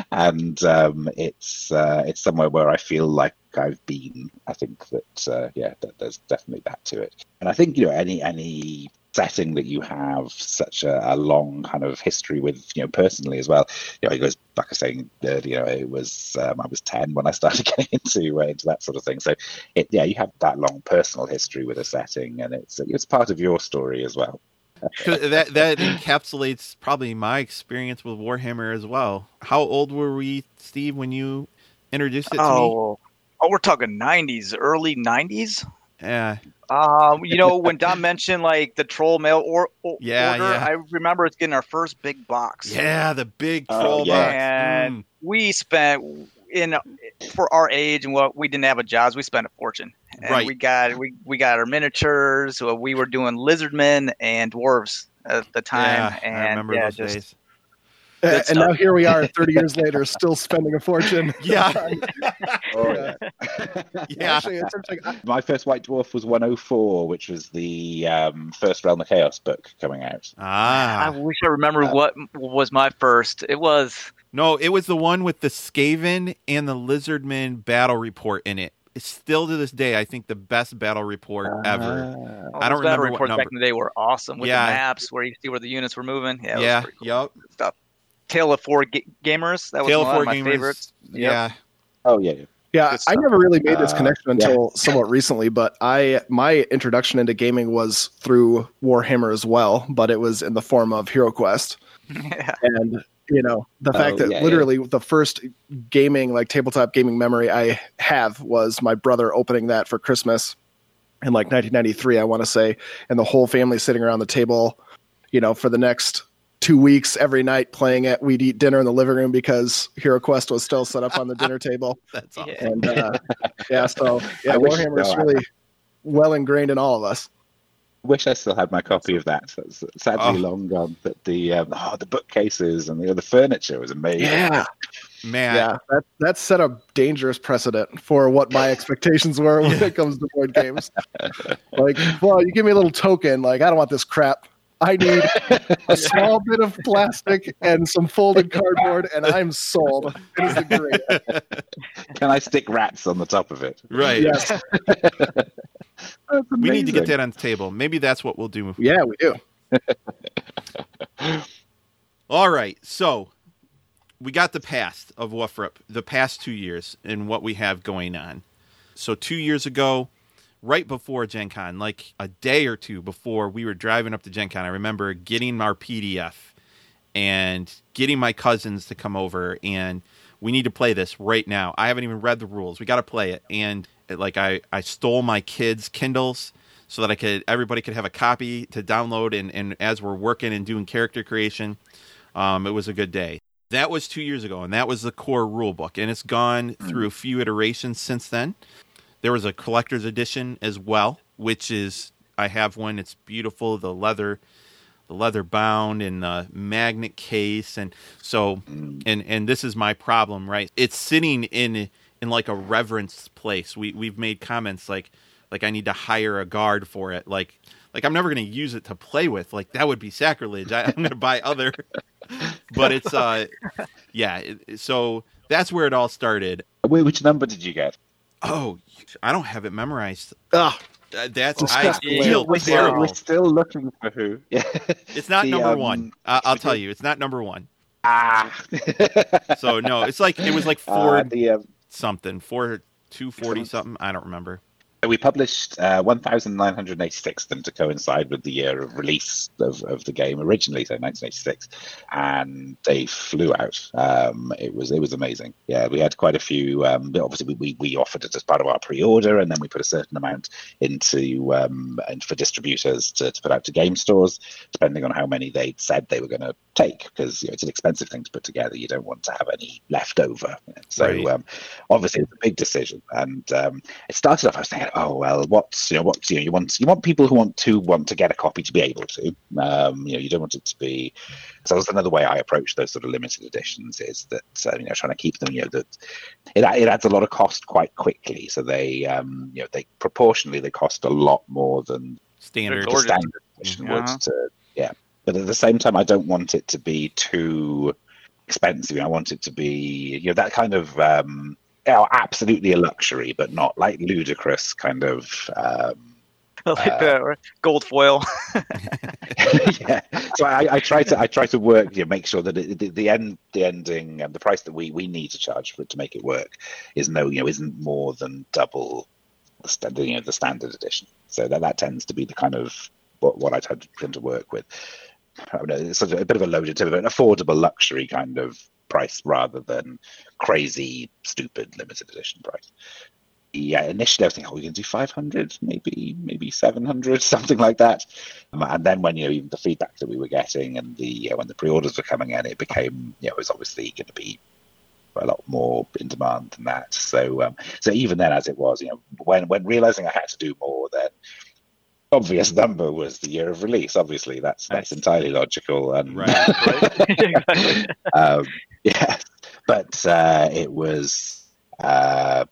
and um, it's uh, it's somewhere where I feel like I've been. I think that uh, yeah, that, there's definitely that to it. And I think you know any any setting that you have such a, a, long kind of history with, you know, personally as well. You know, it goes back to saying, uh, you know, it was um, I was ten when I started getting into uh, into that sort of thing. So, it yeah, you have that long personal history with a setting, and it's it's part of your story as well. that that encapsulates probably my experience with Warhammer as well. How old were we, Steve, when you introduced it to oh, me? Oh, we're talking '90s, early '90s. Yeah, um, you know, when Don mentioned like the troll mail or, or yeah, order, yeah. I remember it's getting our first big box. Yeah, the big Oh, troll yeah. box. and Mm. we spent in for our age and what we didn't have a jobs, we spent a fortune. And Right. we got we we got our miniatures. So we were doing lizardmen and dwarves at the time, yeah, and I remember yeah, those just days. And Good now here we are 30 years later still spending a fortune Yeah. Oh, Yeah. Yeah. actually in terms of, like, I- My first White Dwarf was 104, which was the um, first Realm of Chaos book coming out. ah I wish I remember what was my first. It was no, it was the one with the Skaven and the Lizardman battle report in it. It's still to this day, I think, the best battle report ever. Ah. I don't battle remember what reports back number. in the day were awesome with Yeah. the maps where you see where the units were moving. Yeah, it was Yeah, pretty cool. yep. stuff. Tale of Four ga- Gamers. That was Tale of one Four of my Gamers. favorites. Yep. Yeah, Oh, yeah. yeah. Yeah, I never really made this Uh, connection until somewhat recently, but I my introduction into gaming was through Warhammer as well, but it was in the form of Hero Quest. yeah. And you know, the Oh, fact that yeah, yeah. literally the first gaming like tabletop gaming memory I have was my brother opening that for Christmas in like 1993, I want to say, and the whole family sitting around the table, you know, for the next two weeks every night playing it. We'd eat dinner in the living room because Hero Quest was still set up on the dinner table. that's awesome. Yeah. And uh, yeah, so yeah, Warhammer is really well ingrained in all of us. Wish I still had my copy of that. That's sadly Oh. long gone. But the um, oh, the bookcases and the, the furniture was amazing. Yeah, Man, yeah, that that set a dangerous precedent for what my expectations were when it comes to board games. Like, well, you give me a little token, like I don't want this crap. I need a small bit of plastic and some folded cardboard, and I'm sold. It is the great. Can I stick rats on the top of it? right. Yes, We need to get that on the table. Maybe that's what we'll do. yeah, we do. All right. So we got the past of WFRP, the past two years, and what we have going on. So two years ago, right before Gen Con, like a day or two before we were driving up to Gen Con, I remember getting our PDF and getting my cousins to come over and we need to play this right now. I haven't even read the rules. We got to play it. And it, like I, I stole my kids' Kindles so that I could everybody could have a copy to download and, and as we're working and doing character creation, um, it was a good day. That was two years ago, and that was the core rule book, and it's gone through a few iterations since then. There was a collector's edition as well, which is I have one. It's beautiful, the leather, the leather bound and the magnet case, and so and and this is my problem, right? It's sitting in in like a reverence place. We we've made comments like like I need to hire a guard for it, like like I'm never going to use it to play with. Like that would be sacrilege. I, I'm going to buy other, but it's uh yeah. So that's where it all started. Wait, which number did you get? Oh, I don't have it memorized. Ah, Uh, that's I Disgusting. feel we're, still, terrible. we're still looking for who. Yeah. It's not The, number um, one. Uh, I'll tell you, it's not number one. Ah. So no, it's like it was like four Uh, the, um, something, four two forty something. I don't remember. We published uh, 1,986 of them to coincide with the year of release of, of the game originally, so 1986, and they flew out. Um, it was it was amazing. Yeah, we had quite a few. Um, obviously, we, we, we offered it as part of our pre-order, and then we put a certain amount into um, and for distributors to, to put out to game stores, depending on how many they said they were going to take, because you know, it's an expensive thing to put together. You don't want to have any left over. So Right. um, obviously, it's a big decision, and um, it started off. I was thinking, oh well, what's you know what's you know you want you want people who want to want to get a copy to be able to. Um, you know, you don't want it to be. So that's another way I approach those sort of limited editions is that uh, you know trying to keep them. You know that it it adds a lot of cost quite quickly. So they um, you know they proportionally they cost a lot more than Standard. the standard edition would. Uh-huh. To yeah, but at the same time, I don't want it to be too expensive. I want it to be you know that kind of. Um, you know, absolutely a luxury, but not like ludicrous kind of um, like Uh, the gold foil. yeah. So I, I try to I try to work, you know, make sure that it, the, the end the ending and the price that we we need to charge for it to make it work is no you know isn't more than double the standard you know the standard edition. So that that tends to be the kind of what what I tend to, tend to work with. I don't know, it's sort of a bit of a loaded term, but an affordable luxury kind of price rather than crazy stupid limited edition price. Yeah, initially I was thinking, oh, we can do 500, maybe maybe 700, something like that. Um, and then when you know even the feedback that we were getting and the uh, when the pre-orders were coming in, it became you know it was obviously going to be a lot more in demand than that. So um, so even then, as it was, you know, when when realizing I had to do more, then obvious number was the year of release. Obviously, that's that's entirely logical and Right. um, yeah, but uh, it was uh,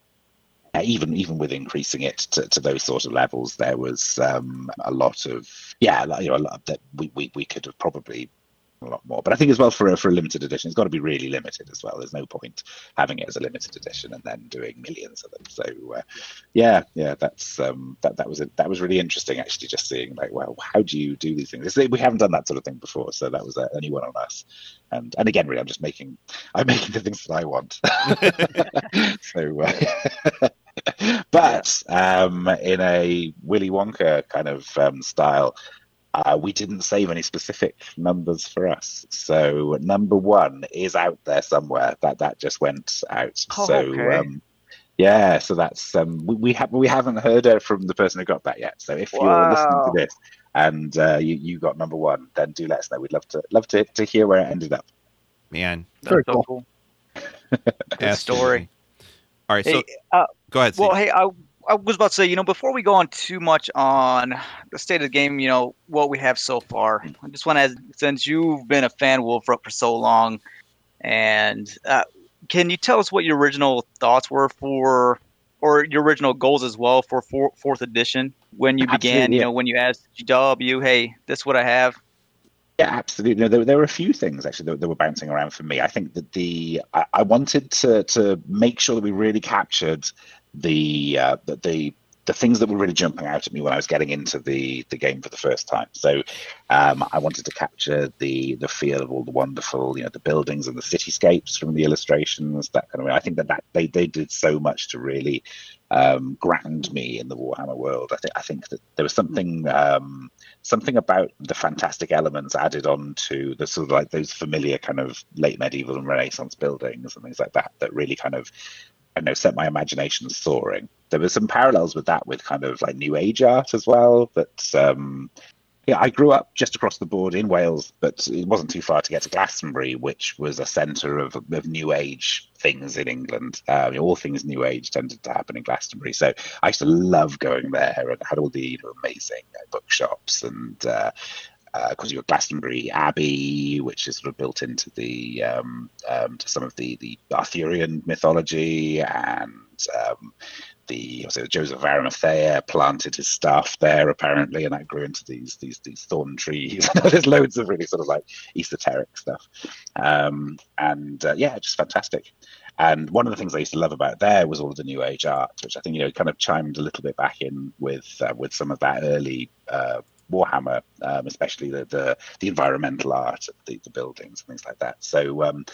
even even with increasing it to, to those sort of levels, there was um, a lot of yeah, you know, a lot that we, we, we could have probably a lot more. But I think as well for a, for a limited edition, it's got to be really limited as well. There's no point having it as a limited edition and then doing millions of them. So uh, yeah, yeah, that's um, that that was a, that was really interesting actually. Just seeing like, well, how do you do these things? We haven't done that sort of thing before, so that was a, a new one on us. And and again, really, I'm just making I'm making the things that I want. so. Uh, But um, in a Willy Wonka kind of um, style, uh, we didn't save any specific numbers for us. So number one is out there somewhere. That that just went out. Oh, so okay. um, yeah, so that's um, we, we have we haven't heard uh, from the person who got that yet. So if you're listening to this and uh, you you got number one, then do let us know. We'd love to love to, to hear where it ended up. Man, Very so cool. cool. absolutely. story. All right, so Hey, uh, go ahead. Well, hey, I, I was about to say, you know, before we go on too much on the state of the game, you know, what we have so far, I just want to, since you've been a fan of WFRP for so long, and uh, can you tell us what your original thoughts were for, or your original goals as well for four, fourth edition when you began? Absolutely, You know, when you asked GW, hey, this is what I have. Yeah, absolutely. No, there, there were a few things actually that, that were bouncing around for me. I think that the I, I wanted to to make sure that we really captured the uh, the, the things that were really jumping out at me when I was getting into the the game for the first time. So um, I wanted to capture the the feel of all the wonderful, you know, the buildings and the cityscapes from the illustrations. That kind of. way. I think that that they they did so much to really um, ground me in the Warhammer world. I think I think that there was something um, something about the fantastic elements added on to the sort of like those familiar kind of late medieval and Renaissance buildings and things like that that really kind of I know set my imagination soaring. There were some parallels with that with kind of like New Age art as well. But um, yeah, I grew up just across the board in Wales, but it wasn't too far to get to Glastonbury, which was a centre of, of New Age things in England. Um, all things New Age tended to happen in Glastonbury, so I used to love going there and had all the you know, amazing bookshops and. Uh, because you've got Glastonbury Abbey, which is sort of built into the um, um, to some of the the Arthurian mythology, and um, the so Joseph Arimathea planted his staff there apparently, and that grew into these these these thorn trees. There's loads of really sort of like esoteric stuff, um, and uh, yeah, just fantastic. And one of the things I used to love about there was all of the New Age art, which I think you know kind of chimed a little bit back in with uh, with some of that early. Warhammer, um, especially the, the the environmental art the, the buildings and things like that. So um,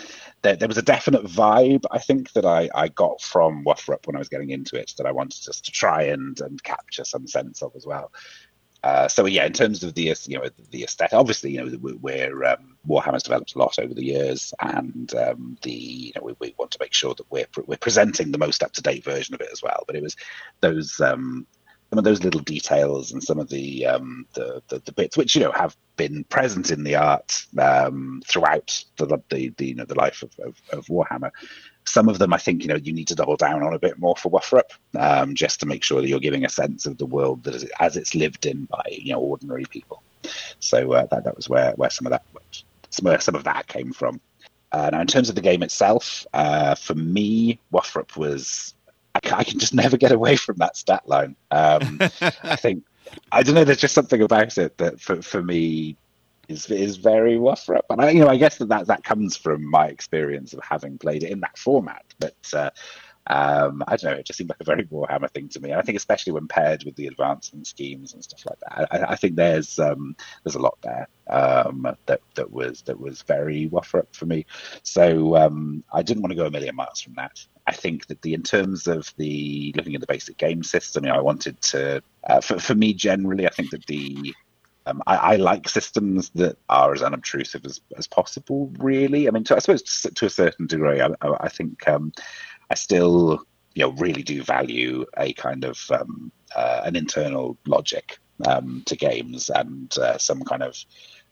there, there was a definite vibe I think that I, I got from WFRP when I was getting into it that I wanted just to try and and capture some sense of as well. Uh, so yeah, in terms of the you know the aesthetic, obviously you know we're, we're um, Warhammer's developed a lot over the years, and um, the you know we, we want to make sure that we're we're presenting the most up to date version of it as well. But it was those um, some of those little details and some of the, um, the, the the bits which you know have been present in the art um, throughout the, the, the you know the life of, of, of Warhammer some of them, I think, you know, you need to double down on a bit more for WFRP, um, just to make sure that you're giving a sense of the world that is, as it's lived in by you know ordinary people. So uh, that that was where where some of that where some of that came from. Uh, now, in terms of the game itself, uh, for me, WFRP was I can, I can, just never get away from that stat line. Um, I think I don't know. There's just something about it that for for me is is very WFRP. And I, you know, I guess that, that that comes from my experience of having played it in that format. But uh, um, I don't know. It just seemed like a very Warhammer thing to me. And I think especially when paired with the advancing schemes and stuff like that, I, I think there's um, there's a lot there um, that that was that was very WFRP for me. So um, I didn't want to go a million miles from that. I think that the in terms of the looking at the basic game system, you know, I wanted to uh, for for me generally, I think that the um, I, I, like systems that are as unobtrusive as, as possible. Really, I mean, to, I suppose to, to, a certain degree, I, I think um, I still, you know, really do value a kind of um, uh, an internal logic um, to games and uh, some kind of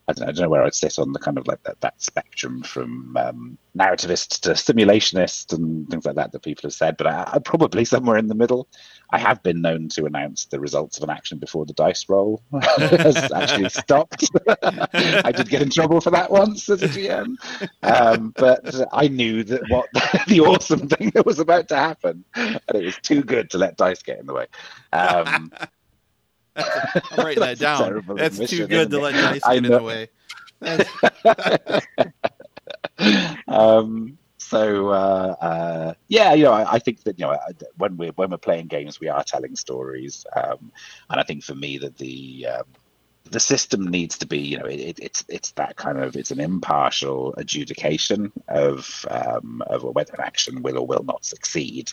I don't, know, I don't know where I'd sit on the kind of like that, that spectrum from um, narrativist to simulationist and things like that that people have said, but I, I'm probably somewhere in the middle. I have been known to announce the results of an action before the dice roll has actually stopped. I did get in trouble for that once as a GM, um, but I knew that what the awesome thing that was about to happen, and it was too good to let dice get in the way. Um, I'm writing that down. That's too good to let dice get in the way. um, so uh, uh, yeah, you know, I, I, think that you know when we're when we're playing games, we are telling stories, um, and I think for me that the um, the system needs to be, you know, it, it's it's that kind of it's an impartial adjudication of um, of whether an action will or will not succeed.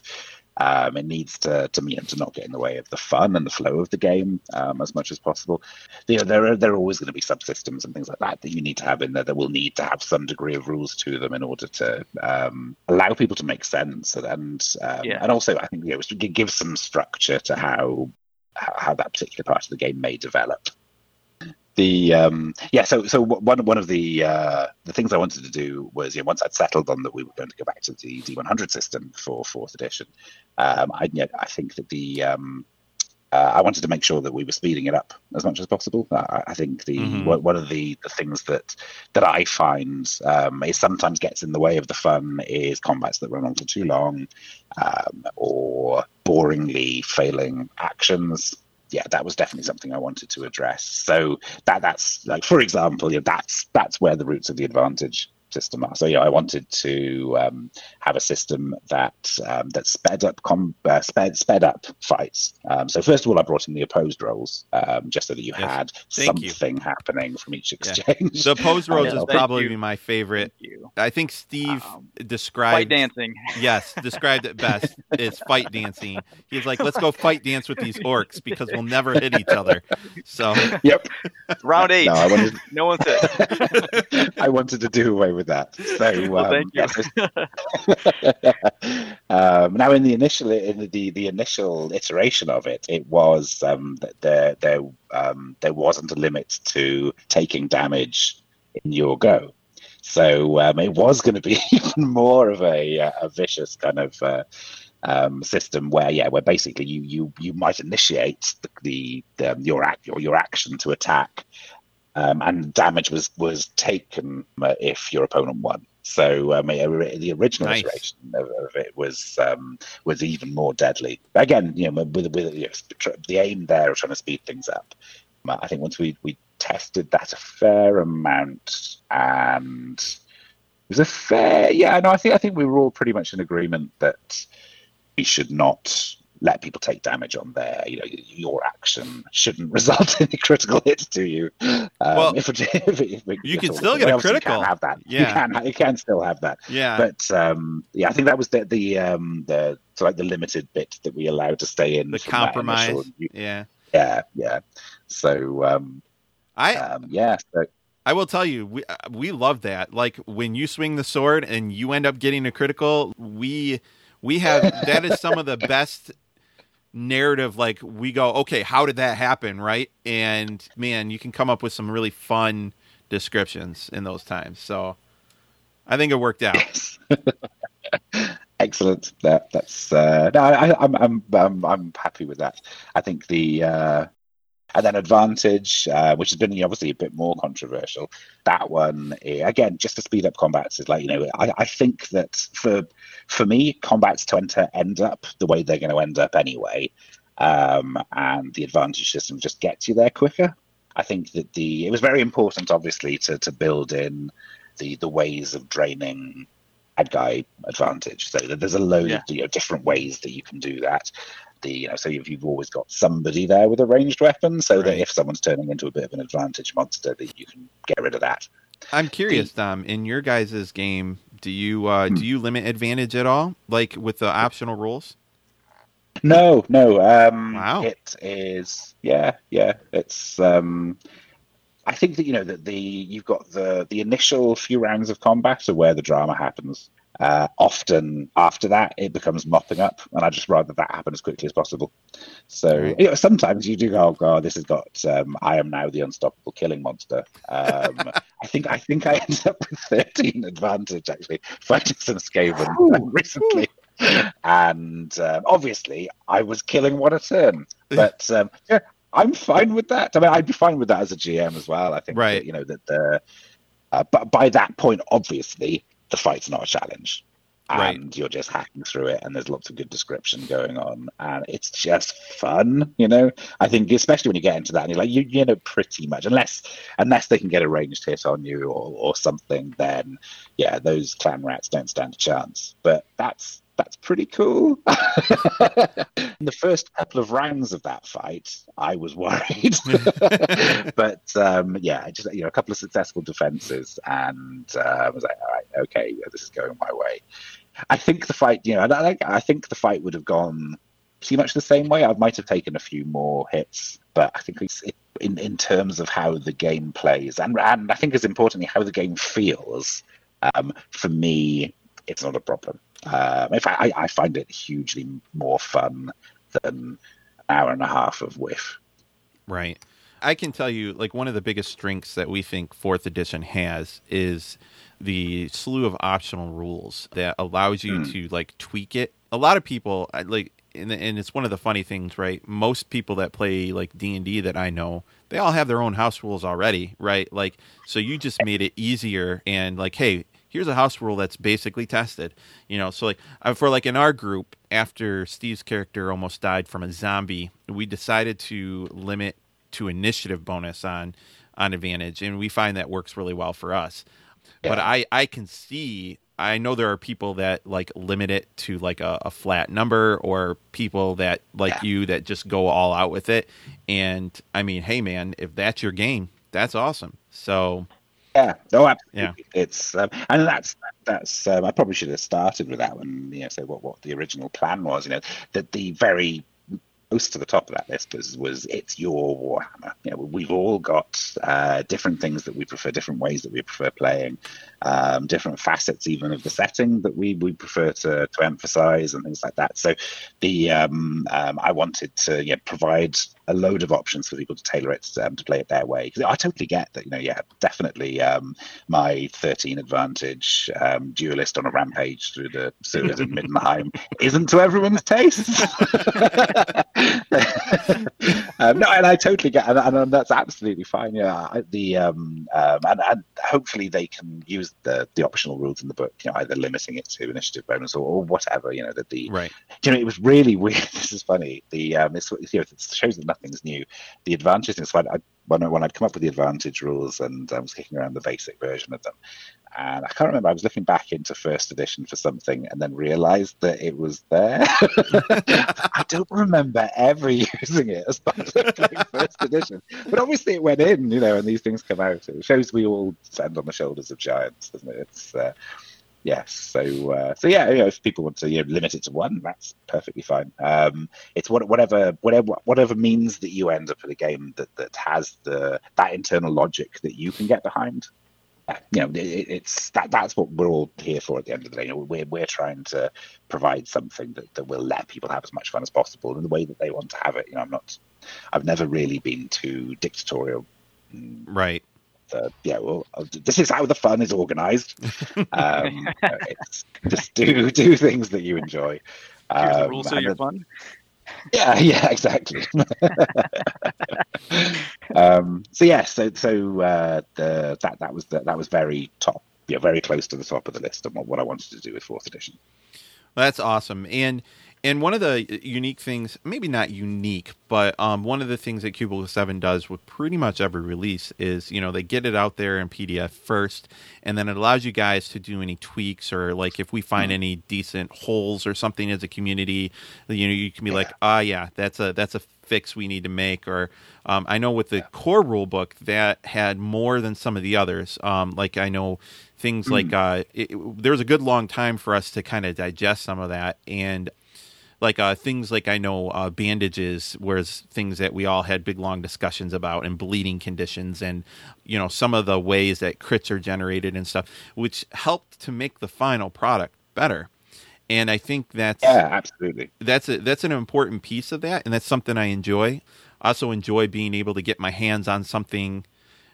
Um, it needs to to, you know, to not get in the way of the fun and the flow of the game um, as much as possible. You know, there are there are always going to be subsystems and things like that that you need to have in there. That will need to have some degree of rules to them in order to um, allow people to make sense and um, yeah. and also I think you know, give some structure to how how that particular part of the game may develop the um, yeah so so one one of the uh, the things I wanted to do was you know, once I'd settled on that we were going to go back to the D100 system for fourth edition um, I I think that the um, uh, I wanted to make sure that we were speeding it up as much as possible. I, I think the mm-hmm. one of the, the things that that I find um, is sometimes gets in the way of the fun is combats that run on for too long, um, or boringly failing actions yeah, that was definitely something I wanted to address. So that that's like, for example, you know, that's that's where the roots of the advantage system are. So yeah, I wanted to um, have a system that um, that sped up com- uh, sped sped up fights. Um, so first of all, I brought in the opposed rolls um, just so that you yes. had Thank something you. happening from each exchange. Yeah. The opposed rolls is probably my favorite. I think Steve um, described fight dancing. Yes, described it best. it's fight dancing. He's like, let's go fight dance with these orcs because we'll never hit each other. So yep, round eight. No, I wanted, no one said. I wanted to do away with that. So well, um, um, now, in the initial in the the initial iteration of it, it was um, there there um, there wasn't a limit to taking damage in your go. So um, it was going to be even more of a, uh, a vicious kind of uh, um, system where, yeah, where basically you you you might initiate the, the, the your act your, your action to attack, um, and damage was was taken uh, if your opponent won. So um, the original nice. iteration of, of, it was um, was even more deadly. Again, you know, with, with you know, the aim there of trying to speed things up. I think once we we tested that a fair amount, and it was a fair yeah. No, I think I think we were all pretty much in agreement that we should not let people take damage on there. You know, your action shouldn't result in a critical hit to you. Um, well, if, it, if, if you can still get a critical. You can have that. Yeah, you can. You can still have that. Yeah, but um, yeah, I think that was the the um, the so like the limited bit that we allowed to stay in. The compromise. yeah. Yeah, yeah. So um, I um, yeah. So, I will tell you, we we love that. Like when you swing the sword and you end up getting a critical, we we have that is some of the best narrative like we go okay how did that happen right and man you can come up with some really fun descriptions in those times so i think it worked out yes. Excellent. That, that's uh, no, I, I'm I'm I'm I'm happy with that. I think the uh, and then advantage, uh, which has been obviously a bit more controversial. That one eh, again, just to speed up combats is like you know I, I think that for for me, combats tend to end up the way they're going to end up anyway, um, and the advantage system just gets you there quicker. I think that the it was very important, obviously, to to build in the the ways of draining bad guy advantage. So there's a load Yeah. of you know, different ways that you can do that. The you know, so if you've always got somebody there with a ranged weapon, so that if someone's turning into a bit of an advantage monster, that you can get rid of that. I'm curious, Dom. In your guys' game, do you uh, do you limit advantage at all, like with the optional rules? No, no. Um, Wow. It is. Yeah, yeah. It's. Um, I think that you know that the you've got the the initial few rounds of combat are where the drama happens. Uh, often after that, it becomes mopping up, and I just rather that happen as quickly as possible. So Right. you know, sometimes you do go, "Oh God, this has got." Um, I am now the unstoppable killing monster. Um, I think I think I ended up with thirteen advantage actually fighting some Skaven recently, and um, obviously I was killing one a turn. But um, yeah, I'm fine with that. I mean, I'd be fine with that as a GM as well. I think, Right. you know, that the uh, but by that point, obviously, the fight's not a challenge. Right. And you're just hacking through it, and there's lots of good description going on, and it's just fun, you know. I think, especially when you get into that, and you're like, you, you know, pretty much, unless unless they can get a ranged hit on you or, or something, then yeah, those clan rats don't stand a chance. But that's that's pretty cool. In the first couple of rounds of that fight, I was worried, but um, yeah, just you know, a couple of successful defenses, and uh, I was like, all right, okay, yeah, this is going my way. I think the fight, you know, I, I, think the fight would have gone pretty much the same way. I might have taken a few more hits, but I think it's it, in in terms of how the game plays, and and I think as importantly how the game feels. Um, for me, it's not a problem. Um, in fact, I, I find it hugely more fun than an hour and a half of whiff. Right. I can tell you, like, one of the biggest strengths that we think fourth edition has is the slew of optional rules that allows you Mm. to, like, tweak it. A lot of people, like, and, and it's one of the funny things, right? Most people that play, like, D&D that I know, they all have their own house rules already, right? Like, so you just made it easier and, like, hey, here's a house rule that's basically tested you know? So like uh, for like in our group after steve's character almost died from a zombie we decided to limit to initiative bonus on on advantage and we find that works really well for us. But i i can see i know there are people that like limit it to like a, a flat number or people that like Yeah. you that just go all out with it. And i mean hey man if that's your game that's awesome. So Yeah, no, absolutely. Yeah. It's um, and that's that's um, I probably should have started with that one. You know, say what what the original plan was. You know, that the very most to the top of that list was was it's your Warhammer. You know, we've all got uh, different things that we prefer, different ways that we prefer playing, um, different facets even of the setting that we we prefer to to emphasize and things like that. So the um, um, I wanted to yeah, provide a load of options for people to tailor it um, to play it their way. 'Cause I totally get that. You know, yeah, definitely. Um, my 13 advantage um, duelist on a rampage through the sewers of Middenheim isn't to everyone's taste. no, and I totally get, and, and that's absolutely fine. Yeah, I, the and, and hopefully they can use the the optional rules in the book, you know, either limiting it to initiative bonus or, or whatever. You know, that the right you know, it was really weird. This is funny. The um, this you know, it shows that nothing's new. The advantage is when I when, I, when I'd come up with the advantage rules and I was kicking around the basic version of them, and I can't remember. I was looking back into first edition for something and then realised that it was there. I don't remember ever using it as part of first edition, but obviously it went in, you know, and these things come out. It shows we all stand on the shoulders of giants, doesn't it? It's uh, Yes. So, uh, so yeah, you know, if people want to you know, limit it to one, that's perfectly fine. Um, it's what, whatever, whatever, whatever means that you end up with a game that, that has the that internal logic that you can get behind. Uh, you know, it, it's that that's what we're all here for at the end of the day. You know, we're we're trying to provide something that, that will let people have as much fun as possible in the way that they want to have it. You know, I'm not, I've never really been too dictatorial. Right the yeah, well, this is how the fun is organized. Um, it's just do do things that you enjoy. Here's the Um, rules so you're the- fun. Yeah, yeah, exactly. um, so yeah, so so uh, the that that was the, that was very top, yeah, very close to the top of the list of what, what I wanted to do with fourth edition. That's awesome. And and one of the unique things, maybe not unique, but um, one of the things that Cubicle Seven does with pretty much every release is, you know, they get it out there in PDF first, and then it allows you guys to do any tweaks or like if we find any decent holes or something as a community, you know, you can be like, ah, yeah, that's a that's a fix we need to make. Or um, I know with the core rule book that had more than some of the others. Um, like I know things like uh, it, it- there was a good long time for us to kind of digest some of that and like uh, things like I know uh, bandages, whereas things that we all had big long discussions about, and bleeding conditions, and you know some of the ways that crits are generated and stuff, which helped to make the final product better. And I think that's Yeah, absolutely. that's a, that's an important piece of that, and that's something I enjoy. I also enjoy being able to get my hands on something.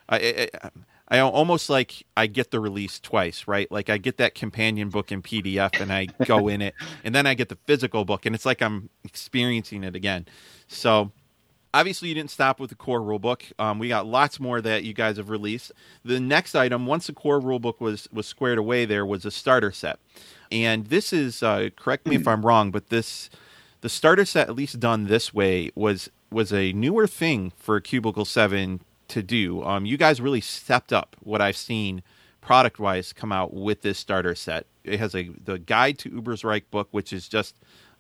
I, I, I almost like I get the release twice, right? Like I get that companion book in PDF and I go in it, and then I get the physical book, and it's like I'm experiencing it again. So obviously you didn't stop with the core rulebook. Um, we got lots more that you guys have released. The next item, once the core rulebook was was squared away, there was a starter set, and this is uh, correct me if I'm wrong, but this the starter set, at least done this way, was was a newer thing for Cubicle Seven to do. Um, you guys really stepped up what I've seen product wise come out with this starter set. It has a the guide to Ubersreik book, which is just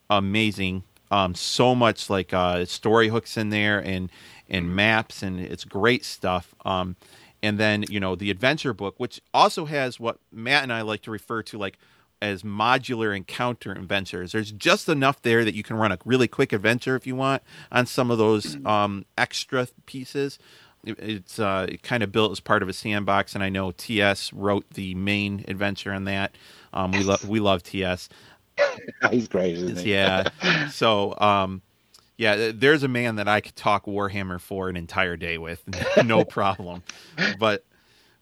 amazing. Um, so much like uh, story hooks in there and and maps and it's great stuff. Um, and then you know the adventure book, which also has what Matt and I like to refer to like as modular encounter adventures. There's just enough there that you can run a really quick adventure if you want on some of those um, extra pieces. It- It's uh, kind of built as part of a sandbox, and I know TS wrote the main adventure on that. Um, we love we love TS. He's great, isn't he? Yeah. So, um, yeah, there's a man that I could talk Warhammer for an entire day with, no problem. But,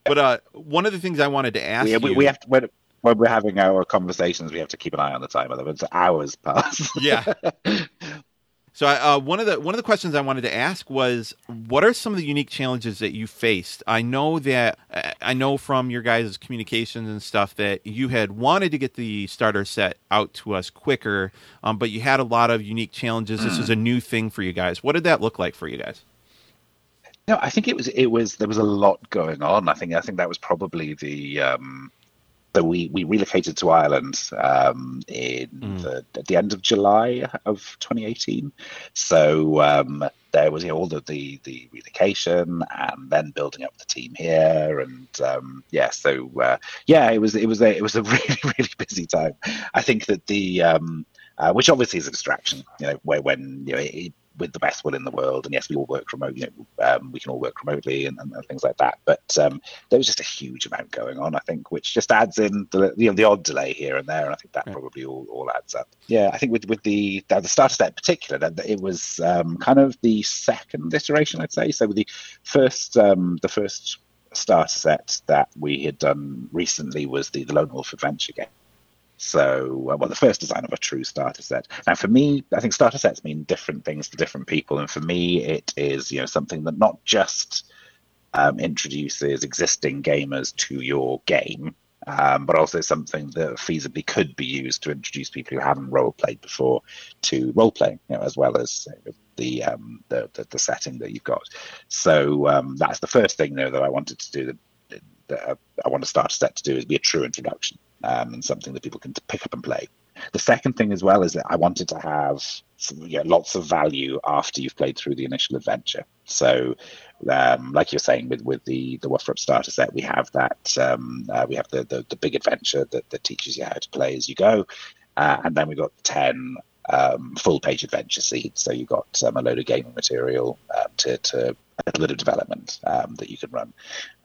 but uh, one of the things I wanted to ask we, we, you, we have to when, when we're having our conversations, we have to keep an eye on the time. Otherwise, hours pass. yeah. So, uh, one of the one of the questions I wanted to ask was, what are some of the unique challenges that you faced? I know that I know from your guys' communications and stuff that you had wanted to get the starter set out to us quicker, um, but you had a lot of unique challenges. This is a new thing for you guys. What did that look like for you guys? No, I think it was it was there was a lot going on. I think I think that was probably the um so we, we relocated to Ireland um, in Mm. the, at the end of July of 2018. So um, there was you know, all the, the the relocation and then building up the team here, and um, yeah, so uh, yeah, it was it was a it was a really really busy time. I think that the um, uh, which obviously is a distraction, you know, where when you know it, with the best will in the world, and yes, we all work remote. You know, um, we can all work remotely and, and, and things like that. But um, there was just a huge amount going on. I think, which just adds in the you know the odd delay here and there, and I think that probably all, all adds up. Yeah, I think with with the the starter set in particular, it was um, kind of the second iteration, I'd say. So with the first um, the first starter set that we had done recently was the the Lone Wolf Adventure game. So, uh, well, the first design of a true starter set. Now, for me, I think starter sets mean different things to different people, and for me, it is you know something that not just um, introduces existing gamers to your game, um, but also something that feasibly could be used to introduce people who haven't role played before to role playing, you know, as well as uh, the, um, the, the the setting that you've got. So um, that's the first thing know, that I wanted to do. That, that I want to start a set to do is be a true introduction um, and something that people can pick up and play. The second thing as well is that I wanted to have you know, lots of value after you've played through the initial adventure. So, um, like you're saying with with the the WFRP starter set, we have that um, uh, we have the, the the big adventure that, that teaches you how to play as you go, uh, and then we've got ten um, full page adventure seed. So you've got um, a load of gaming material um, to, to a little of development um, that you can run,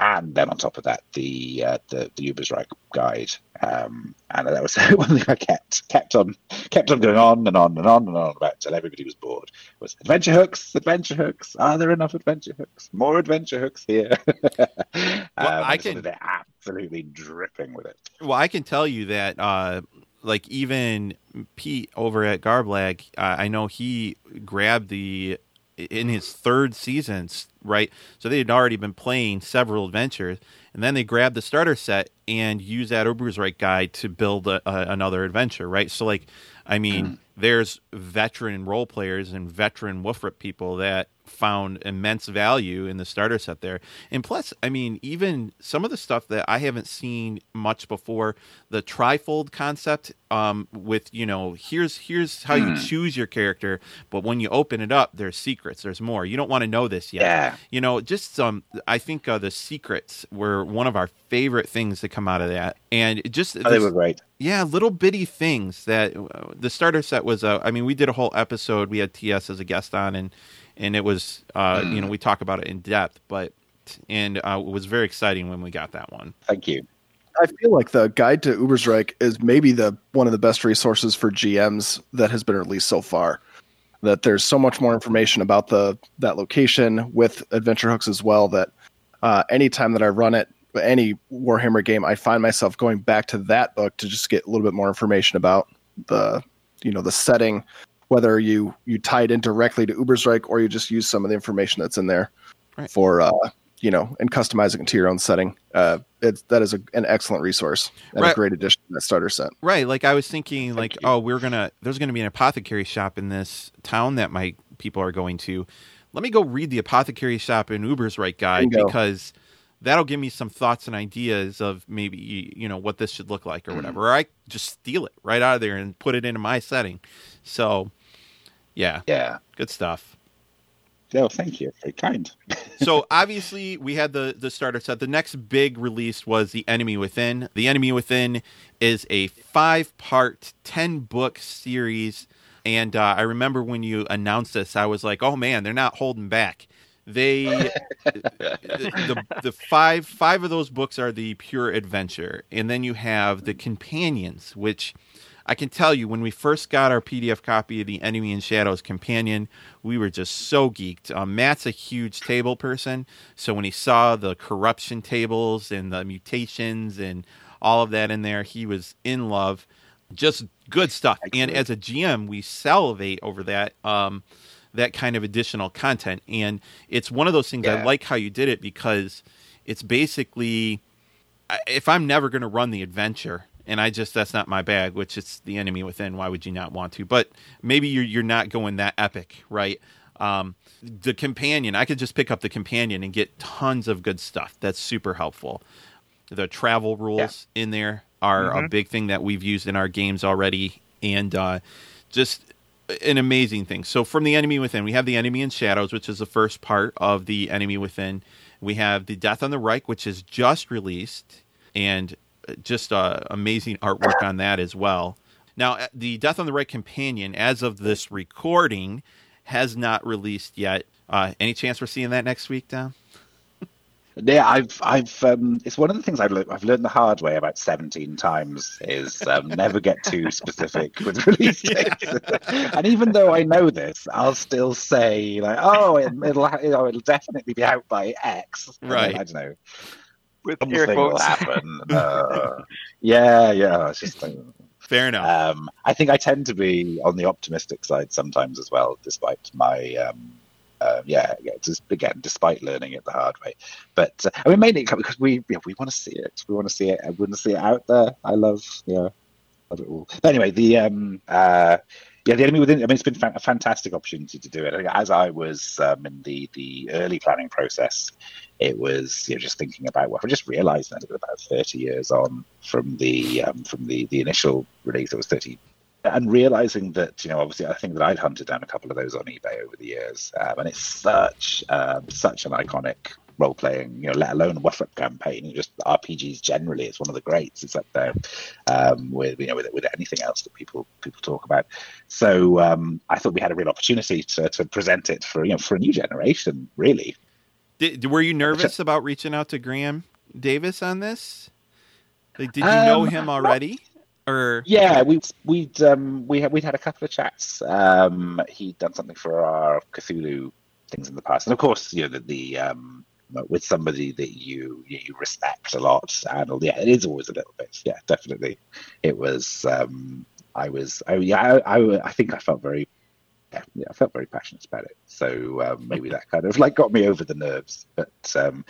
and then on top of that, the uh, the, the Ubersreik guide, um, and that was one thing I kept kept on kept on going on and on and on and on about until everybody was bored. Was adventure hooks, adventure hooks? Are there enough adventure hooks? More adventure hooks here. well, I can. They're absolutely dripping with it. Well, I can tell you that. Uh, like even Pete over at Garblag, uh, I know he grabbed the in his third season, right? So they had already been playing several adventures, and then they grabbed the starter set and used that Ubersreik guide to build a, a, another adventure, right? So, like, I mean, mm. there's veteran role players and veteran WFRP people that found immense value in the starter set there. And plus, I mean, even some of the stuff that I haven't seen much before, the trifold concept um, with, you know, here's here's how mm. you choose your character, but when you open it up, there's secrets, there's more. You don't want to know this yet. Yeah. You know, just some I think uh, the secrets were one of our favorite things to come out of that. And just oh, they were great. Yeah, little bitty things that uh, the starter set was. Uh, I mean, we did a whole episode. We had TS as a guest on, and and it was uh, mm. you know we talk about it in depth, but and uh, it was very exciting when we got that one. Thank you. I feel like the guide to Ubersreik is maybe the one of the best resources for GMs that has been released so far. That there's so much more information about the that location with adventure hooks as well. That uh, anytime that I run it, any Warhammer game, I find myself going back to that book to just get a little bit more information about the you know the setting, whether you you tie it in directly to Ubersreik or you just use some of the information that's in there right. for uh, you know and customizing it to your own setting. Uh, it's that is a, an excellent resource and right. a great addition to that starter set. Right. Like I was thinking, Thank like you. oh, we're gonna there's gonna be an apothecary shop in this town that my people are going to. Let me go read the apothecary shop in Ubersreik guide because that'll give me some thoughts and ideas of maybe you know what this should look like or whatever. Or I just steal it right out of there and put it into my setting. So yeah. Yeah. Good stuff. Oh, thank you. Very kind. so obviously we had the the starter set. The next big release was the Enemy Within. The Enemy Within is a five part, ten book series. And uh, I remember when you announced this, I was like, "Oh man, they're not holding back." They the, the five five of those books are the pure adventure, and then you have the companions, which I can tell you when we first got our PDF copy of the Enemy in Shadows Companion, we were just so geeked. Um, Matt's a huge table person, so when he saw the corruption tables and the mutations and all of that in there, he was in love. Just good stuff. And as a GM, we salivate over that. Um, that kind of additional content, and it's one of those things. Yeah. I like how you did it because it's basically if I'm never going to run the adventure, and I just that's not my bag, which is the enemy within. Why would you not want to? But maybe you're you're not going that epic, right? Um, the companion, I could just pick up the companion and get tons of good stuff. That's super helpful. The travel rules yeah. in there are mm-hmm. a big thing that we've used in our games already, and uh, just an amazing thing. So from the enemy within, we have the enemy in shadows, which is the first part of the enemy within. We have the Death on the Reik, which is just released, and just uh, amazing artwork on that as well. Now, uh, the Death on the Reik companion, as of this recording, has not released yet. Uh, any chance we're seeing that next week, Dom? Yeah, I've, I've, um, it's one of the things I've learned, I've learned the hard way about 17 times is um, never get too specific with release dates. and even though I know this, I'll still say like, oh, it, will know, it'll definitely be out by X. Right. I don't know with air quotes. happen. uh, yeah, yeah. It's just like, fair enough. Um, I think I tend to be on the optimistic side sometimes as well, despite my. Um, uh, yeah, just again, despite learning it the hard way, but uh, I mean, mainly because we yeah, we want to see it. We want to see it. I want to see it out there. I love yeah, love it all. But anyway, the um uh yeah, the enemy within. I mean, it's been a fantastic opportunity to do it. As I was um, in the the early planning process, it was you know just thinking about what I just realised that about thirty years on from the um, from the the initial release. It was thirty, and realizing that you know obviously I think that I'd hunted down a couple of those on eBay over the years, um, and it's such um, such an iconic role playing, you know, let alone a WFRP campaign. Just RPGs generally, it's one of the greats. It's up there um, with you know with, with anything else that people people talk about. So um, I thought we had a real opportunity to, to present it for you know for a new generation, really. Did, were you nervous about reaching out to Graeme Davis on this? Like, did you know Um, him already? Or Yeah, we we'd um, we had we'd had a couple of chats. Um, he'd done something for our Cthulhu things in the past, and of course, you know the, the um, with somebody that you you respect a lot, and yeah, it is always a little bit. Yeah, definitely, it was. Um, I was. I, yeah, I, I, I think I felt very. Yeah, yeah, I felt very passionate about it. So um, maybe that kind of like got me over the nerves. But um,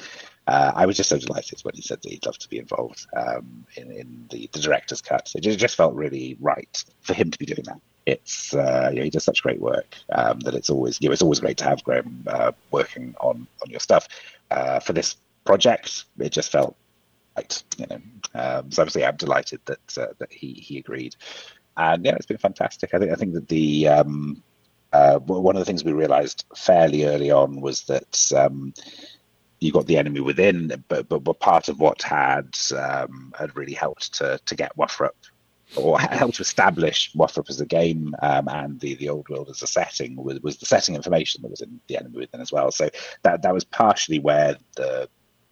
uh, I was just so delighted when he said that he'd love to be involved um, in, in the, the director's cut. It just, felt really right for him to be doing that. It's uh, yeah, he does such great work um, that it's always you know it's always great to have Graeme uh, working on on your stuff. Uh, for this project, it just felt right, you know. Um, so obviously, I'm delighted that uh, that he he agreed, and yeah, it's been fantastic. I think I think that the um, uh, one of the things we realized fairly early on was that um, you got the enemy within, but but, but part of what had um, had really helped to to get WFRP or helped to establish WFRP as a game um, and the, the old world as a setting was, was the setting information that was in the enemy within as well. So that that was partially where the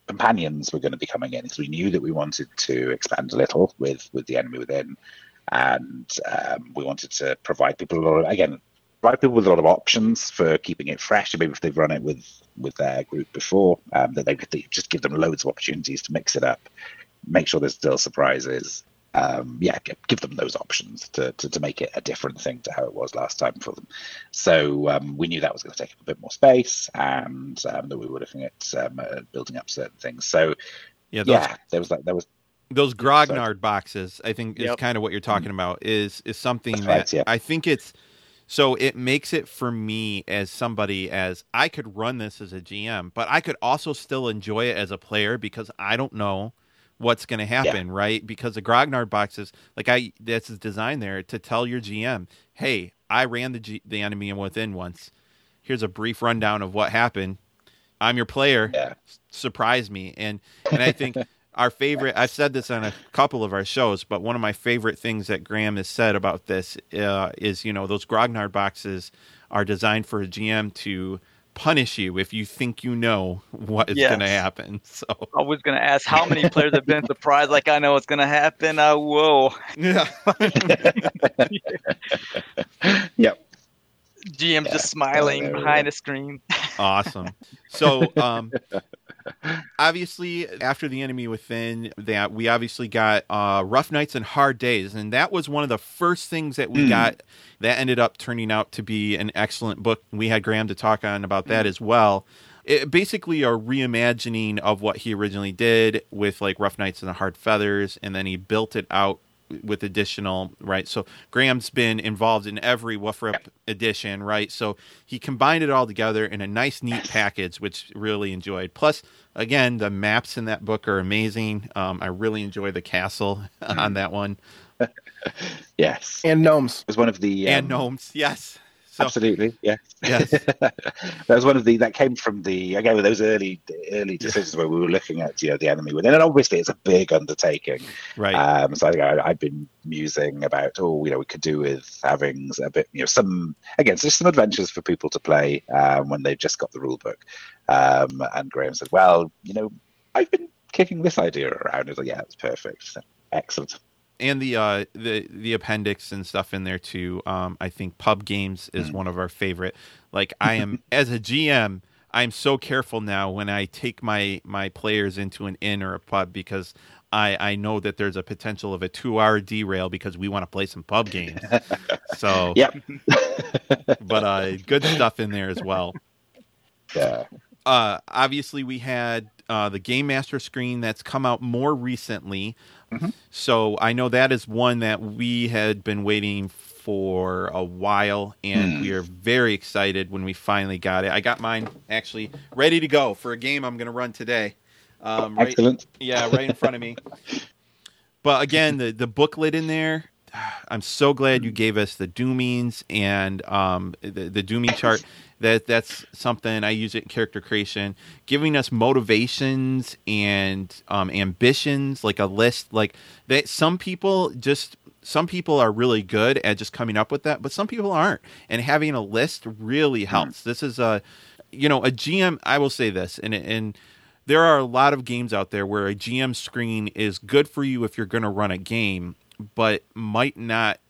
companions were going to be coming in because we knew that we wanted to expand a little with with the enemy within, and um, we wanted to provide people a lot of again provide people with a lot of options for keeping it fresh. Maybe if they've run it with with their group before, um, that they could just give them loads of opportunities to mix it up, make sure there's still surprises. Um, yeah, give, give them those options to, to, to make it a different thing to how it was last time for them. So um, we knew that was going to take up a bit more space, and um, that we were looking at um, uh, building up certain things. So yeah, those, yeah, there was like there was those grognard boxes. I think is Yep. kind of what you're talking about. Is is something That's that right, yeah. I think it's so it makes it for me as somebody as I could run this as a GM, but I could also still enjoy it as a player because I don't know what's going to happen, right? Because the grognard boxes, like I, that's designed there to tell your GM, hey, I ran the G, the enemy and within once. Here's a brief rundown of what happened. I'm your player. yeah Surprise me, and and I think our favorite. I've said this on a couple of our shows, but one of my favorite things that Graeme has said about this uh, is, you know, those grognard boxes are designed for a GM to punish you if you think you know what is Yes. going to happen. So I was gonna ask how many players have been surprised, like I know what's gonna happen. Uh, whoa, yeah, yep GM Yeah. just smiling behind go. the screen. awesome. So, um, obviously, after the enemy within, that we obviously got uh, rough nights and hard days, and that was one of the first things that we Hmm. got. That ended up turning out to be an excellent book. We had Graeme to talk on about that as well. It, basically, a reimagining of what he originally did with like Rough Nights and the Hard Feathers, and then he built it out with additional right. So Graeme's been involved in every WFRP edition, right? So he combined it all together in a nice, neat package, which really enjoyed. Plus, again, the maps in that book are amazing. Um, I really enjoy the castle on that one yes and gnomes. it was one of the and um, gnomes. Yes. So Absolutely, yeah. Yes. that was one of the that came from the again with those early early decisions where we were looking at you know the enemy within, and obviously it's a big undertaking. right. Um, so I think I, I've been musing about oh you know we could do with having a bit you know some again just some adventures for people to play um, when they've just got the rule book. Um, and Graeme said, well you know I've been kicking this idea around. It's like yeah, it's perfect, So, excellent. And the uh the the appendix and stuff in there too um i think pub games is Mm. one of our favorite like i am as a gm i'm so careful now when i take my my players into an inn or a pub because i i know that there's a potential of a two hour derail because we want to play some pub games so Yep. but uh good stuff in there as well yeah. Uh, obviously we had uh, the Game Master screen that's come out more recently. Mhm. So I know that is one that we had been waiting for a while, and Hmm. we are very excited when we finally got it. I got mine actually ready to go for a game I'm going to run today. Um, right, Excellent. yeah, right in front of me. But again, the the booklet in there, I'm so glad you gave us the doomings and um, the, the dooming chart. That that's something I use it in character creation, giving us motivations and um, ambitions, like a list. Like that, some people just some people are really good at just coming up with that, but some people aren't. And having a list really helps. This is a, you know, a GM. I will say this, and and there are a lot of games out there where a GM screen is good for you if you're going to run a game, but might not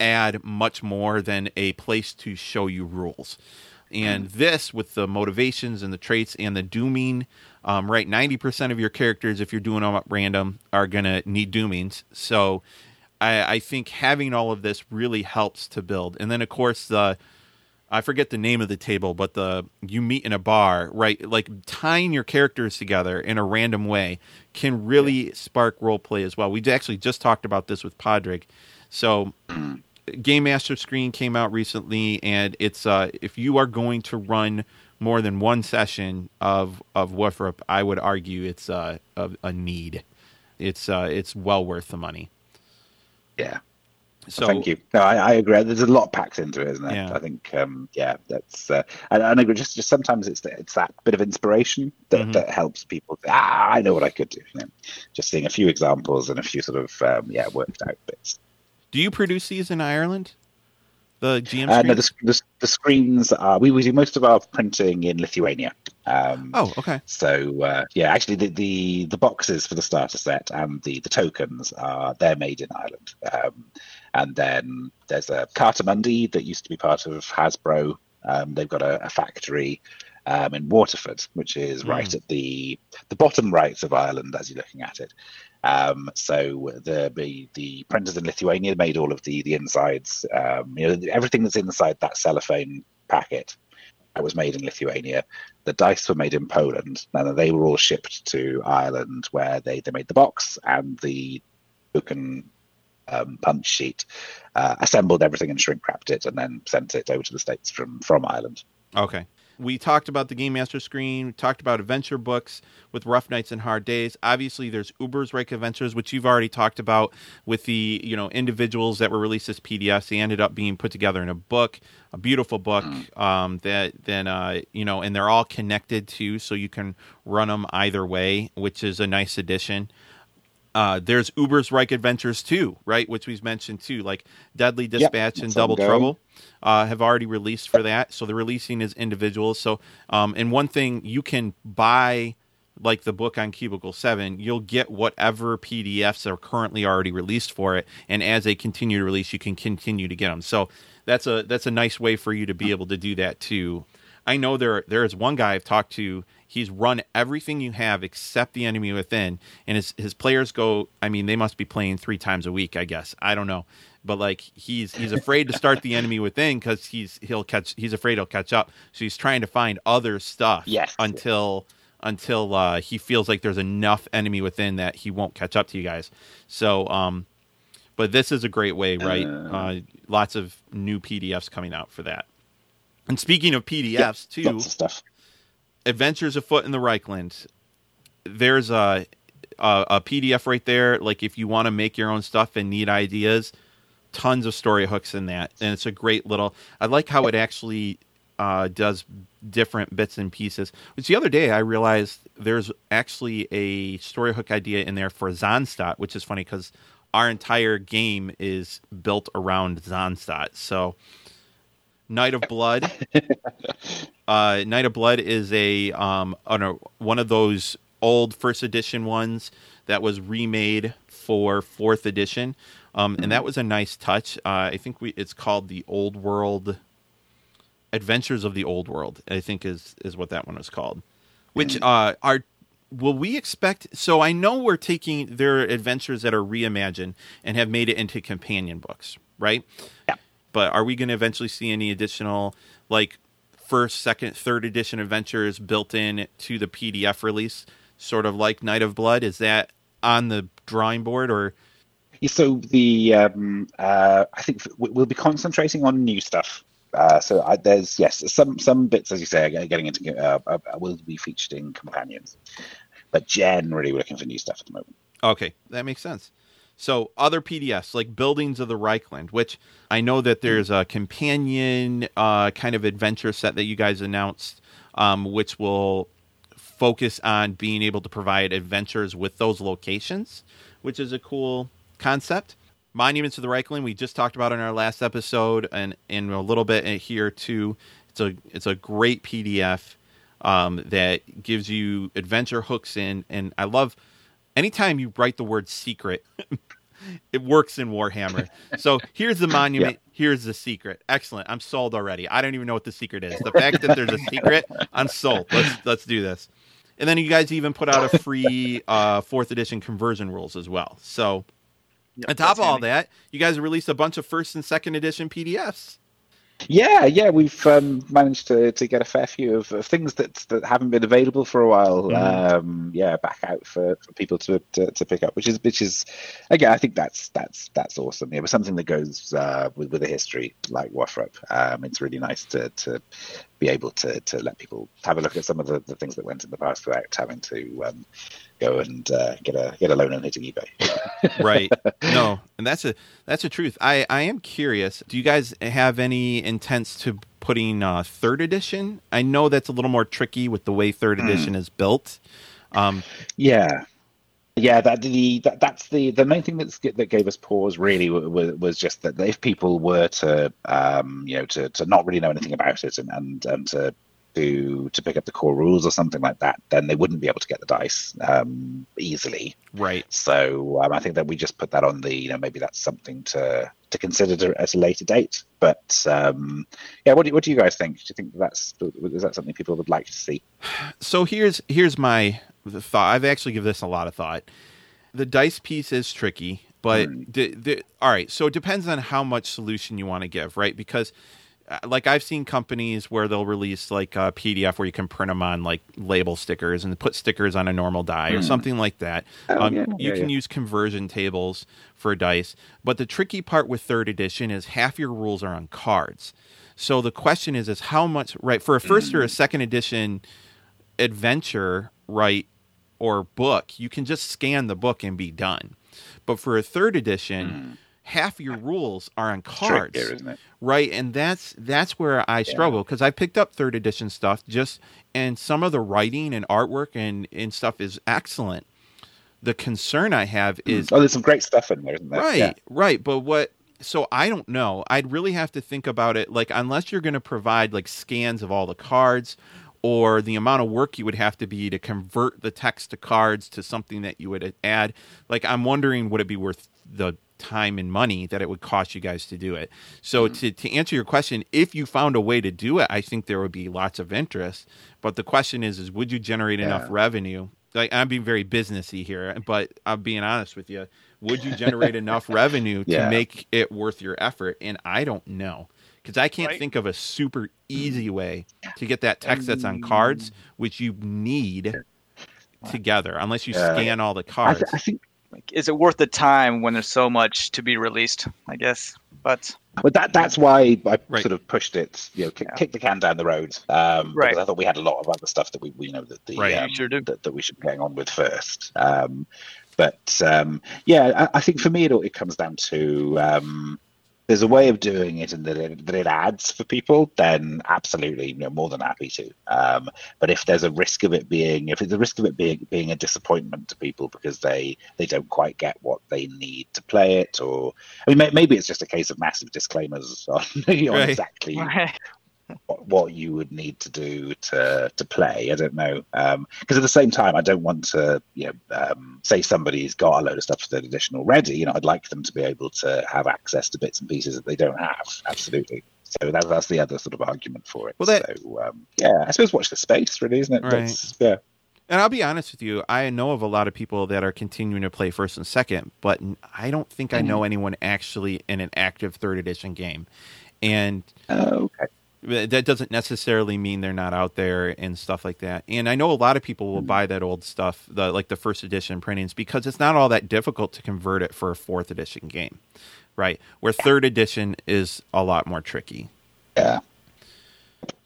add much more than a place to show you rules. And this, with the motivations and the traits and the dooming, um, right, 90% of your characters, if you're doing them at random, are going to need doomings. So I, I think having all of this really helps to build. And then, of course, the I forget the name of the table, but the you meet in a bar, right? Like tying your characters together in a random way can really spark role play as well. We actually just talked about this with Padraig. So Game Master Screen came out recently, and it's uh, if you are going to run more than one session of of WFRP, I would argue it's uh, a, a need. It's uh, it's well worth the money. Yeah. So Thank you. No, I, I agree. There's a lot packed into it, isn't there? Yeah. I think, um, yeah, that's. Uh, and, and I agree. Just, just sometimes it's it's that bit of inspiration that, Mhm. that helps people. Ah, I know what I could do. You know, just seeing a few examples and a few sort of um, yeah worked out bits. Do you produce these in Ireland? The GM Uh, no, the, the, the screens are. We, we do most of our printing in Lithuania. Um, oh, okay. So uh, yeah, actually, the, the the boxes for the starter set and the the tokens are they're made in Ireland. Um, and then there's a Cartamundi that used to be part of Hasbro. Um, they've got a, a factory um, in Waterford, which is Mm. right at the the bottom right of Ireland as you're looking at it. Um, so the, the the printers in Lithuania made all of the the insides. Um, you know, everything that's inside that cellophane packet that was made in Lithuania. The dice were made in Poland, and they were all shipped to Ireland, where they, they made the box and the token um, punch sheet, uh, assembled everything and shrink wrapped it, and then sent it over to the states from from Ireland. Okay. We talked about the Game Master screen. We talked about adventure books with Rough Nights and Hard Days. Obviously, there's Ubersreik Adventures, which you've already talked about with the you know individuals that were released as PDFs. They ended up being put together in a book, a beautiful book um, that then uh, you know, and they're all connected too, so you can run them either way, which is a nice addition. Uh, there's Ubersreik Adventures too, right? Which we've mentioned too, like Deadly Dispatch and Double. Trouble uh, have already released for that. So they're releasing is individuals. So, um, and one thing you can buy, like the book on Cubicle Seven, you'll get whatever PDFs are currently already released for it, and as they continue to release, you can continue to get them. So that's a that's a nice way for you to be able to do that too. I know there there is one guy I've talked to. He's run everything you have except the enemy within, and his his players go. I mean, they must be playing three times a week. I guess I don't know, but like he's he's afraid to start the enemy within because he's he'll catch. He's afraid he'll catch up. So he's trying to find other stuff. Yes. Until until uh, he feels like there's enough enemy within that he won't catch up to you guys. So um, but this is a great way, right? Uh. Uh, lots of new PDFs coming out for that. And speaking of PDFs, Yep, too, Lots of stuff. Adventures Afoot in the Reikland. There's a, a a PDF right there. Like if you want to make your own stuff and need ideas, tons of story hooks in that, and it's a great little. I like how it actually uh, does different bits and pieces. Which the other day I realized there's actually a story hook idea in there for Zahnstadt, which is funny because our entire game is built around Zahnstadt. So, Night of Blood. uh, Night of Blood is a um on a, one of those old first edition ones that was remade for fourth edition, um, and that was a nice touch. Uh, I think we it's called the Old World Adventures of the Old World. I think is is what that one was called. Which uh, are will we expect? So I know we're taking their adventures that are reimagined and have made it into companion books, right? Yeah. But are we going to eventually see any additional like first, second, third edition adventures built in to the PDF release, sort of like Night of Blood? Is that on the drawing board or? So the um, uh, I think we- we'll be concentrating on new stuff. Uh, so I, there's yes, some some bits as you say are getting into uh, uh, will be featured in companions, but generally we're looking for new stuff at the moment. Okay, that makes sense. So other PDFs like Buildings of the Reikland, which I know that there's a companion uh, kind of adventure set that you guys announced, um, which will focus on being able to provide adventures with those locations, which is a cool concept. Monuments of the Reikland, we just talked about in our last episode, and in a little bit here too. It's a it's a great PDF um, that gives you adventure hooks in, and I love anytime you write the word secret. it works in Warhammer. So here's the monument. Yeah. Here's the secret. Excellent. I'm sold already. I don't even know what the secret is. The fact that there's a secret, I'm sold. Let's let's do this. And then you guys even put out a free uh, fourth edition conversion rules as well. So Yep, on top of all that, you guys released a bunch of first and second edition PDFs. Yeah, yeah, we've um, managed to, to get a fair few of, of, things that, that haven't been available for a while. Mm. Um, yeah, back out for, for people to, to, to pick up, which is which is again, I think that's that's that's awesome. Yeah, but something that goes uh, with with a history like WFRP. Um, it's really nice to to be able to to let people have a look at some of the, the things that went in the past without having to um, go and uh, get a get a loan on hitting eBay. right. No, and that's a that's a truth. I I am curious. Do you guys have any intents to putting uh, third edition? I know that's a little more tricky with the way third hmm. edition mm. is built. Um, yeah. Yeah, that the that, that's the the main thing that's that gave us pause really was, was just that if people were to um, you know to, to not really know anything about it and and, and to to to pick up the core rules or something like that, then they wouldn't be able to get the dice um, easily. Right. So um, I think that we just put that on the you know maybe that's something to to consider at a later date. But um, yeah, what do, what do you guys think? Do you think that's is that something people would like to see? So here's here's my thought. I've actually given this a lot of thought. The dice piece is tricky, but mm. the, the, all right. So it depends on how much solution you want to give, right? Because like I've seen companies where they'll release like a PDF where you can print them on like label stickers and put stickers on a normal die or hmm. something like that. Oh, um, yeah, you yeah, can yeah. use conversion tables for dice, but the tricky part with third edition is half your rules are on cards. So the question is, is how much right for a first or a hmm. second edition adventure, right, or book, you can just scan the book and be done. But for a third edition. Mm half your rules are on cards, there, right? And that's that's where I struggle because yeah. I picked up third edition stuff just, and some of the writing and artwork and and stuff is excellent. The concern I have hmm. is oh, there's some great stuff in there, isn't there? Right, yeah. right. But what? So I don't know. I'd really have to think about it. Like unless you're going to provide like scans of all the cards or the amount of work you would have to be to convert the text to cards to something that you would add. Like I'm wondering, would it be worth the time and money that it would cost you guys to do it. So mm-hmm. to, to answer your question, if you found a way to do it, I think there would be lots of interest. But the question is, is would you generate yeah. enough revenue? Like I'm being very businessy here, but I'm being honest with you. Would you generate enough revenue to yeah. make it worth your effort? And I don't know because I can't right. think of a super easy way to get that text that's on cards, which you need together, unless you scan all the cards. I, th- I think like, is it worth the time when there's so much to be released? I guess, but but that that's why I right. sort of pushed it, you know, kick, yeah. kick the can down the road. Um, right. Because I thought we had a lot of other stuff that we, we you know, that the right. um, sure that, that, we should be getting on with first. Um, but um, yeah, I, I, think for me it, all it comes down to um, there's a way of doing it and that it, that it adds for people, then absolutely, you know, more than happy to. Um, but if there's a risk of it being, if there's a risk of it being being a disappointment to people because they they don't quite get what they need to play it, or I mean, maybe it's just a case of massive disclaimers on, you know, right. exactly what, you would need to do to to play. I don't know because um, at the same time, I don't want to you know um, say somebody's got a load of stuff for third edition already. You know, I'd like them to be able to have access to bits and pieces that they don't have. Absolutely. So that, that's the other sort of argument for it. Well, that, so um, yeah, I suppose watch the space, really, isn't it? Right. yeah. And I'll be honest with you, I know of a lot of people that are continuing to play first and second, but I don't think I know mm-hmm. anyone actually in an active third edition game. And oh, okay that doesn't necessarily mean they're not out there and stuff like that. And I know a lot of people will mm-hmm. buy that old stuff, the like the first edition printings, because it's not all that difficult to convert it for a fourth edition game, right? Where third edition is a lot more tricky. Yeah.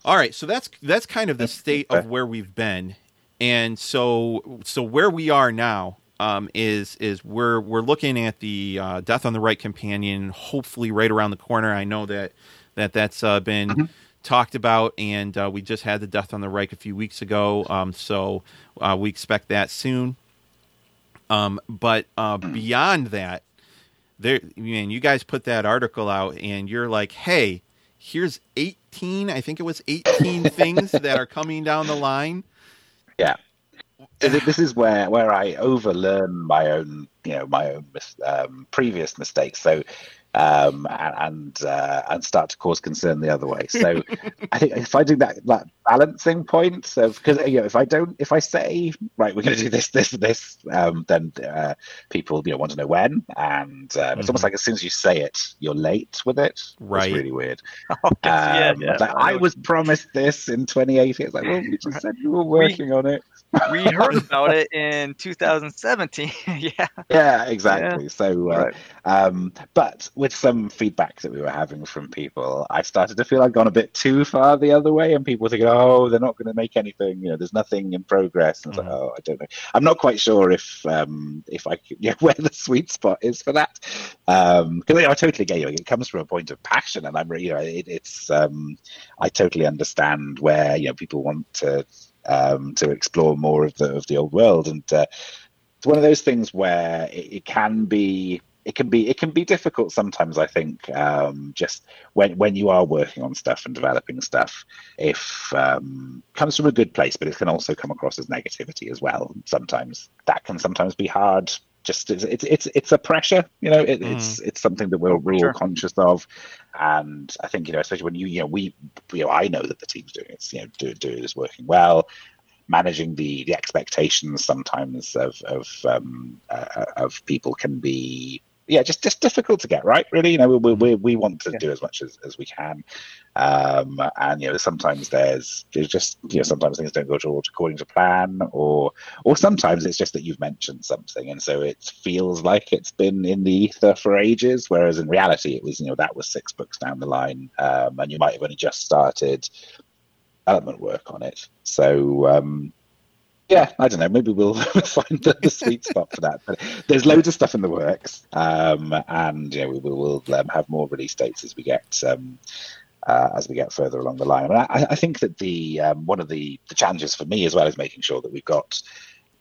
All right, so that's that's kind of the state of where we've been, and so so where we are now. um, is is we're we're looking at the uh, Death on the Reik companion, hopefully right around the corner. I know that that that's uh, been Mhm. Talked about, and uh, we just had the Death on the Reik a few weeks ago, um, so uh, we expect that soon. Um, but uh, beyond that, there, man, you guys put that article out, and you're like, hey, here's 18. I think it was 18 things that are coming down the line. Th- this is where where I overlearn my own you know my own mis- um, previous mistakes. So um, and and, uh, and start to cause concern the other way. So I think if I do that that balancing point of because you know if I don't if I say right we're going to do this this this um, then uh, people you know want to know when and um, it's Mhm. almost like as soon as you say it you're late with it. Right. It's really weird. yeah, Um, yeah. like, I was promised this in 2018. It's like, well, you just said you were working on it. We heard about it in 2017. yeah. Yeah, exactly. So, uh, Right. um, but with some feedback that we were having from people, I started to feel I'd gone a bit too far the other way, and people were thinking, "Oh, they're not going to make anything. You know, there's nothing in progress." And Mhm. like, "Oh, I don't know. I'm not quite sure if um, if I could, yeah, where the sweet spot is for that." Um, Because you know, I totally get you. It comes from a point of passion, and I'm, you know, it, it's um, I totally understand where you know people want to um, to explore more of the of the old world, and uh, it's one of those things where it, it can be it can be it can be difficult sometimes i think um, just when when you are working on stuff and developing stuff if um, comes from a good place but it can also come across as negativity as well sometimes. That can sometimes be hard just it's it's it's, it's a pressure you know it, it's it's something that we're, we're Sure. all conscious of. And i think you know especially when you you know we you know i know that the team's doing it's you know do, do is working well. Managing the the expectations sometimes of of um, uh, of people can be yeah just just difficult to get right? Really you know we we, we want to Yeah. do as much as, as we can. Um and you know sometimes there's there's just you know sometimes things don't go to, according to plan or or sometimes it's just that you've mentioned something. And so it feels like it's been in the ether for ages whereas in reality it was you know that was six books down the line um and you might have only just started development work on it. So um yeah, I don't know. Maybe we'll find the, the sweet spot for that. But there's loads of stuff in the works, um, and yeah, we will we'll, um, have more release dates as we get um, uh, as we get further along the line. And I, I think that the um, one of the, the challenges for me as well is making sure that we've got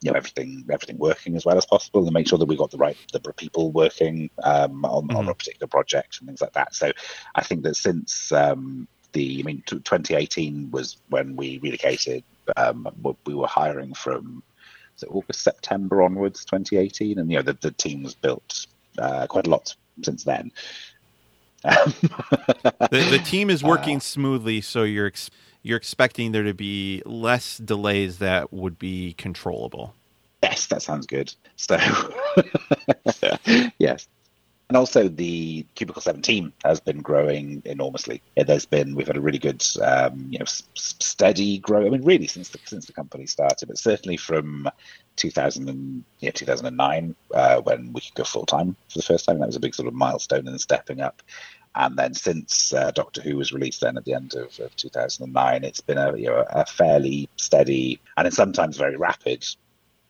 you know everything everything working as well as possible, and make sure that we've got the right the people working um, on, on a particular project and things like that. So I think that since um, the I mean, t- 2018 was when we relocated. Um, we were hiring from August, September onwards, 2018, and you know the, the team's built uh, quite a lot since then. The, the team is working smoothly, so you're ex- you're expecting there to be less delays that would be controllable. Yes, that sounds good. So, yes. And also, the Cubicle 7 team has been growing enormously. There's been, we've had a really good, um, you know, s- steady growth. I mean, really, since the, since the company started, but certainly from 2000 and, yeah, 2009, uh, when we could go full time for the first time. That was a big sort of milestone in stepping up. And then since uh, Doctor Who was released then at the end of, of 2009, it's been a, you know, a fairly steady and sometimes very rapid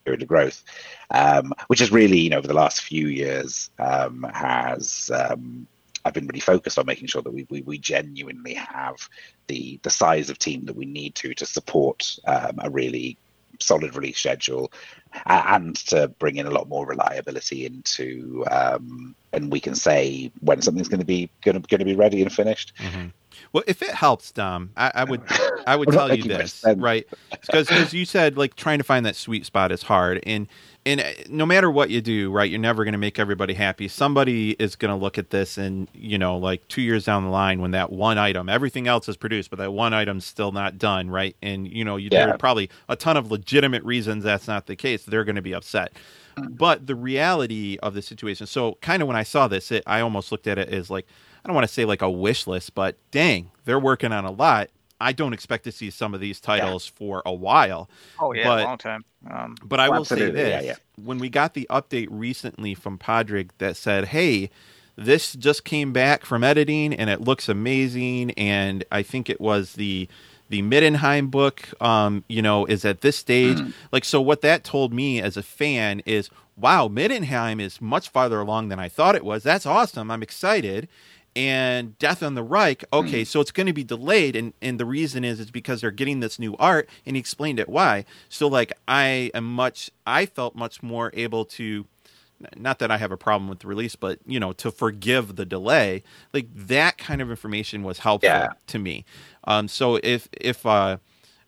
period of growth, um, which is really, you know, over the last few years um, has um, I've been really focused on making sure that we, we, we genuinely have the the size of team that we need to to support um, a really solid release schedule and to bring in a lot more reliability into um, and we can say when something's going to be going to, going to be ready and finished. Well, if it helps, Dom, I, I would I would tell you this, right? Because you said like trying to find that sweet spot is hard, and and uh, no matter what you do, right, you're never going to make everybody happy. Somebody is going to look at this, and you know, like two years down the line, when that one item, everything else is produced, but that one item's still not done, right? And you know, you, there are probably a ton of legitimate reasons that's not the case. They're going to be upset. But the reality of the situation, so kind of when I saw this, it, I almost looked at it as like, I don't want to say like a wish list, but dang, they're working on a lot. I don't expect to see some of these titles for a while. Oh yeah, But- a long time. Um, But I will say absolutely. this: Yeah, when we got the update recently from Padraig that said, "Hey, this just came back from editing and it looks amazing," and I think it was the the Middenheim book, um, you know, is at this stage. Mm. Like, so what that told me as a fan is, wow, Middenheim is much farther along than I thought it was. That's awesome. I'm excited. And Death on the Reik, okay, so it's going to be delayed, and and the reason is it's because they're getting this new art, and he explained it why. So like, I am much, I felt much more able to not that I have a problem with the release, but you know, to forgive the delay, like that kind of information was helpful Yeah. to me. Um, so if if uh,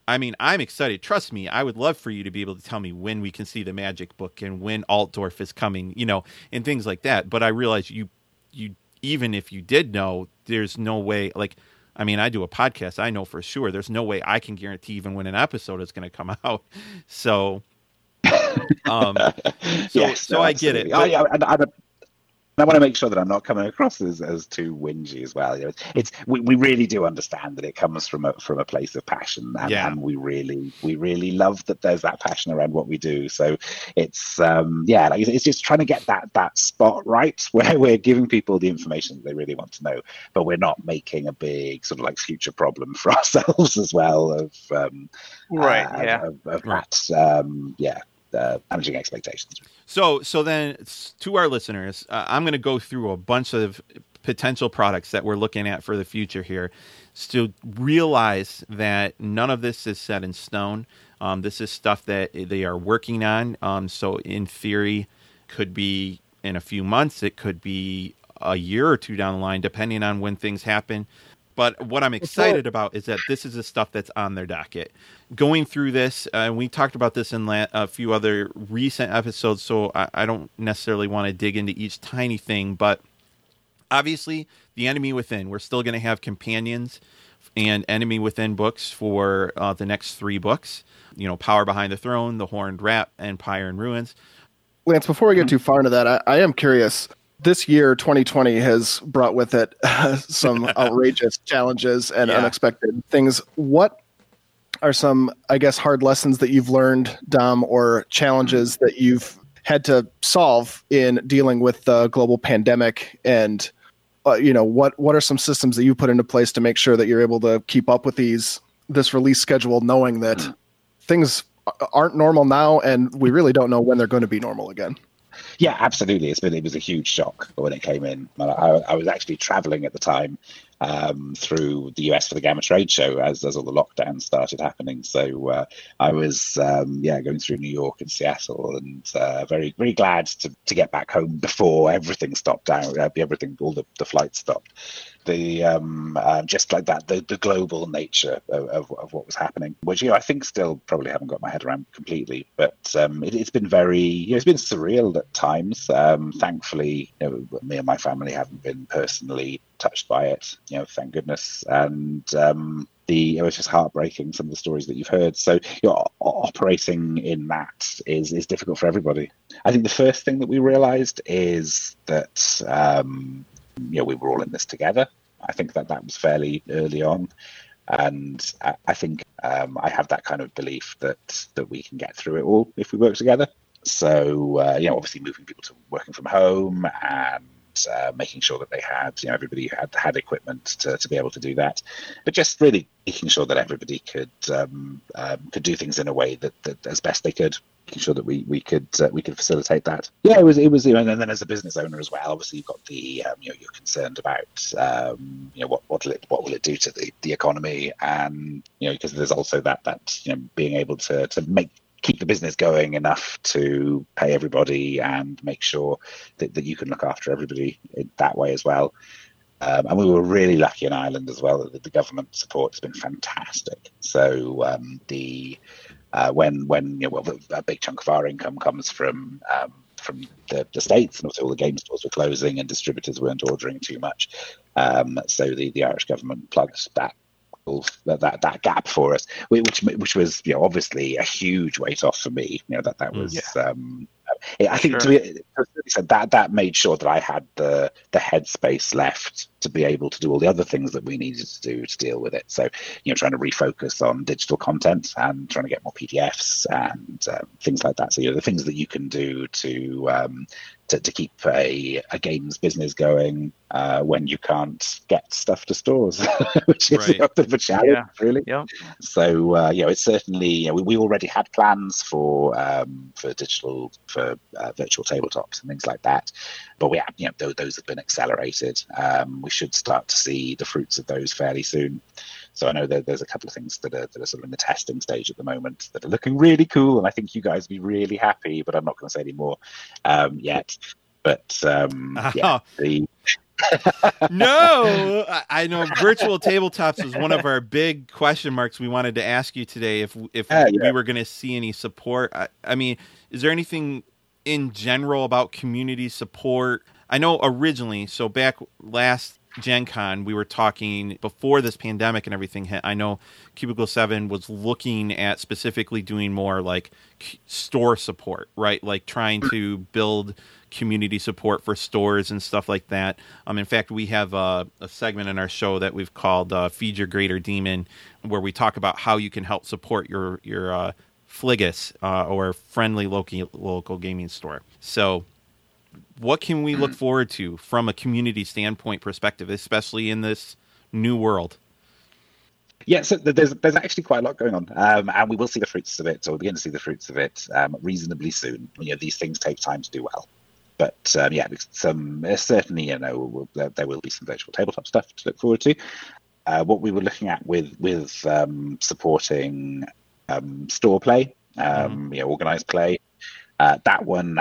I mean, I'm excited. Trust me, I would love for you to be able to tell me when we can see the Magic Book and when Altdorf is coming, you know, and things like that. But I realize you you even if you did know, there's no way. Like, I mean, I do a podcast. I know for sure there's no way I can guarantee even when an episode is going to come out. So. Um, so, Yes, so no, I get it. but- yeah, and, and I want to make sure that I'm not coming across as, as too whingy as well. You know, it's, it's we, we really do understand that it comes from a from a place of passion, and, Yeah. and we really we really love that there's that passion around what we do. So it's um yeah, like it's, it's just trying to get that that spot right where we're giving people the information that they really want to know, but we're not making a big sort of like future problem for ourselves as well of um Right. uh, yeah. of, of that um yeah uh, managing expectations. So, so then to our listeners, uh, I'm going to go through a bunch of potential products that we're looking at for the future here. So realize that none of this is set in stone. Um, this is stuff that they are working on. Um, so in theory, could be in a few months. It could be a year or two down the line, depending on when things happen. But what I'm excited about is that this is the stuff that's on their docket. Going through this, uh, we talked about this in la- a few other recent episodes, so I, I don't necessarily want to dig into each tiny thing. But obviously, the enemy within, we're still going to have companions and enemy within books for uh, the next three books. You know, Power Behind the Throne, The Horned Rat, Empire and Ruins. Lance, before we get too far into that, I, I am curious. This year, 2020, has brought with it some outrageous challenges and Yeah. unexpected things. What are some, I guess, hard lessons that you've learned, Dom, or challenges that you've had to solve in dealing with the global pandemic? And, uh, you know, what what are some systems that you put into place to make sure that you're able to keep up with these this release schedule, knowing that things aren't normal now, and we really don't know when they're going to be normal again. Yeah, absolutely. It's been it was a huge shock when it came in. I, I was actually traveling at the time um, through the US for the GAMA Trade Show as as all the lockdowns started happening. So uh, I was um, yeah going through New York and Seattle, and uh, very very glad to, to get back home before everything stopped down. Uh, everything all the, the flights stopped. The um, uh, just like that the, the global nature of, of, of what was happening, which you know I think still probably haven't got my head around completely, but um, it, it's been very you know, it's been surreal at times. Um, thankfully, you know, me and my family haven't been personally touched by it. You know, thank goodness. And um, the it was just heartbreaking. Some of the stories that you've heard. So you know, operating in that is is difficult for everybody. I think the first thing that we realised is that um, you know we were all in this together. I think that that was fairly early on. And I, think um, I have that kind of belief that that we can get through it all if we work together. So uh, you know, obviously moving people to working from home and uh, making sure that they had, you know, everybody had had equipment to, to be able to do that, but just really making sure that everybody could um, um, could do things in a way that, that as best they could, making sure that we we could uh, we could facilitate that. Yeah, it was it was, you know, and then as a business owner as well, obviously you've got the um, you know you're concerned about um, you know what what will it what will it do to the, the economy, and you know because there's also that that you know being able to to make keep the business going enough to pay everybody and make sure that, that you can look after everybody that way as well. Um, and we were really lucky in Ireland as well that the government support has been fantastic. So um, the uh, when when you know, well, a big chunk of our income comes from um, from the, the states, and also all the game stores were closing and distributors weren't ordering too much. Um, so the, the Irish government plugged that that, that that gap for us, which which was you know obviously a huge weight off for me. You know that that was. Um, I think Sure. to be, said that that made sure that I had the the headspace left to be able to do all the other things that we needed to do to deal with it. So, you know, trying to refocus on digital content and trying to get more PDFs and um, things like that. So, you know, the things that you can do to um, to, to keep a, a games business going uh, when you can't get stuff to stores, which is Right. a bit of a challenge, Yeah. really. Yep. So uh, you know, it's certainly you know, we, we already had plans for um, for digital for uh, virtual tabletops and things like that, but we have you know those, those have been accelerated. Um, we should start to see the fruits of those fairly soon. So I know that there's a couple of things that are that are sort of in the testing stage at the moment that are looking really cool, and I think you guys will be really happy. But I'm not going to say any more um, yet. But um, yeah, the no, I, know virtual tabletops was one of our big question marks we wanted to ask you today. If if Yeah, we were going to see any support, I, I mean, is there anything in general about community support? I know originally, so back last Gen Con, we were talking before this pandemic and everything hit. I know Cubicle 7 was looking at specifically doing more like store support, right? Like trying to build community support for stores and stuff like that. Um, in fact, we have a, a segment in our show that we've called uh, "Feed Your Greater Demon," where we talk about how you can help support your your uh, Fligus uh, or friendly local local gaming store. So, what can we look forward to from a community standpoint perspective, especially in this new world? Yeah, so there's there's actually quite a lot going on, um, and we will see the fruits of it, or we'll begin to see the fruits of it um, reasonably soon. You know, these things take time to do well, but um, yeah, some uh, certainly you know there will be some virtual tabletop stuff to look forward to. Uh, what we were looking at with with um, supporting um, store play, um, you know, organized play, uh, that one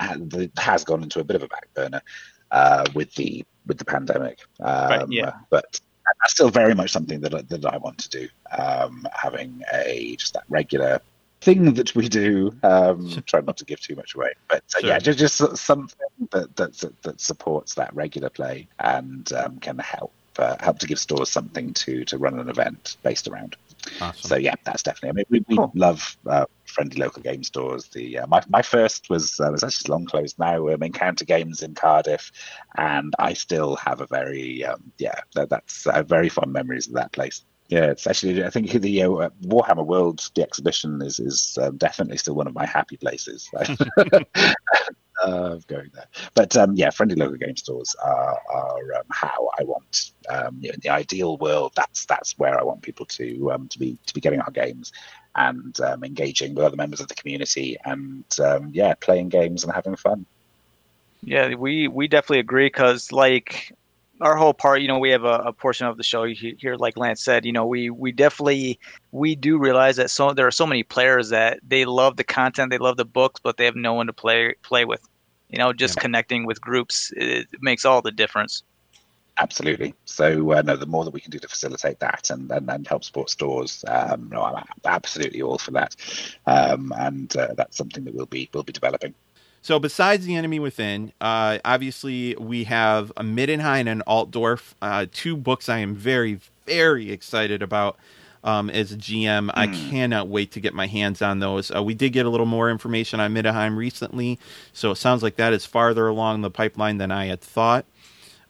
has gone into a bit of a back burner uh, with the with the pandemic. Um, yeah. But that's still very much something that I, that I want to do. Um, having a just that regular thing that we do. Um, try not to give too much away, but uh, Sure. yeah, just, just something that, that that supports that regular play and um, can help uh, help to give stores something to to run an event based around. Awesome. So yeah, that's definitely. I mean, we, we Cool. love uh, friendly local game stores. The uh, my my first was uh, was actually long closed now. Um, Encounter Games in Cardiff, and I still have a very um, yeah that, that's uh, very fond memories of that place. Yeah, it's actually I think the uh, Warhammer World the exhibition is is um, definitely still one of my happy places. of going there. But um, yeah, friendly local game stores are, are um, how I want. Um, you know, in the ideal world, that's that's where I want people to um, to be to be getting our games and um, engaging with other members of the community and um, yeah, playing games and having fun. Yeah, we we definitely agree because like our whole part, you know, we have a, a portion of the show here, like Lance said, you know, we we definitely we do realize that so there are so many players that they love the content, they love the books, but they have no one to play play with. You know, just connecting with groups it makes all the difference. Absolutely. So uh, no, the more that we can do to facilitate that and and, and help support stores, um, no, I'm absolutely all for that. Um, and uh, that's something that we'll be we'll be developing. So besides the enemy within, uh, obviously we have a Middenheim and an Altdorf, uh, two books I am very very excited about. Um, as a GM, I cannot wait to get my hands on those. Uh, we did get a little more information on Middenheim recently, so it sounds like that is farther along the pipeline than I had thought.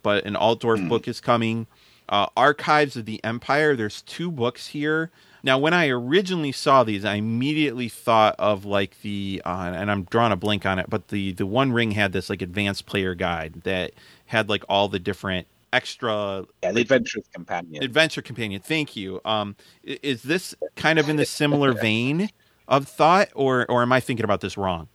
But an Altdorf book is coming. Uh, Archives of the Empire. There's two books here. Now, when I originally saw these, I immediately thought of like the, uh, and I'm drawing a blank on it, but the the One Ring had this like advanced player guide that had like all the different extra Yeah, the Adventurer's Companion. adventure companion. Thank you. Um, is this kind of in the similar vein of thought, or or am I thinking about this wrong?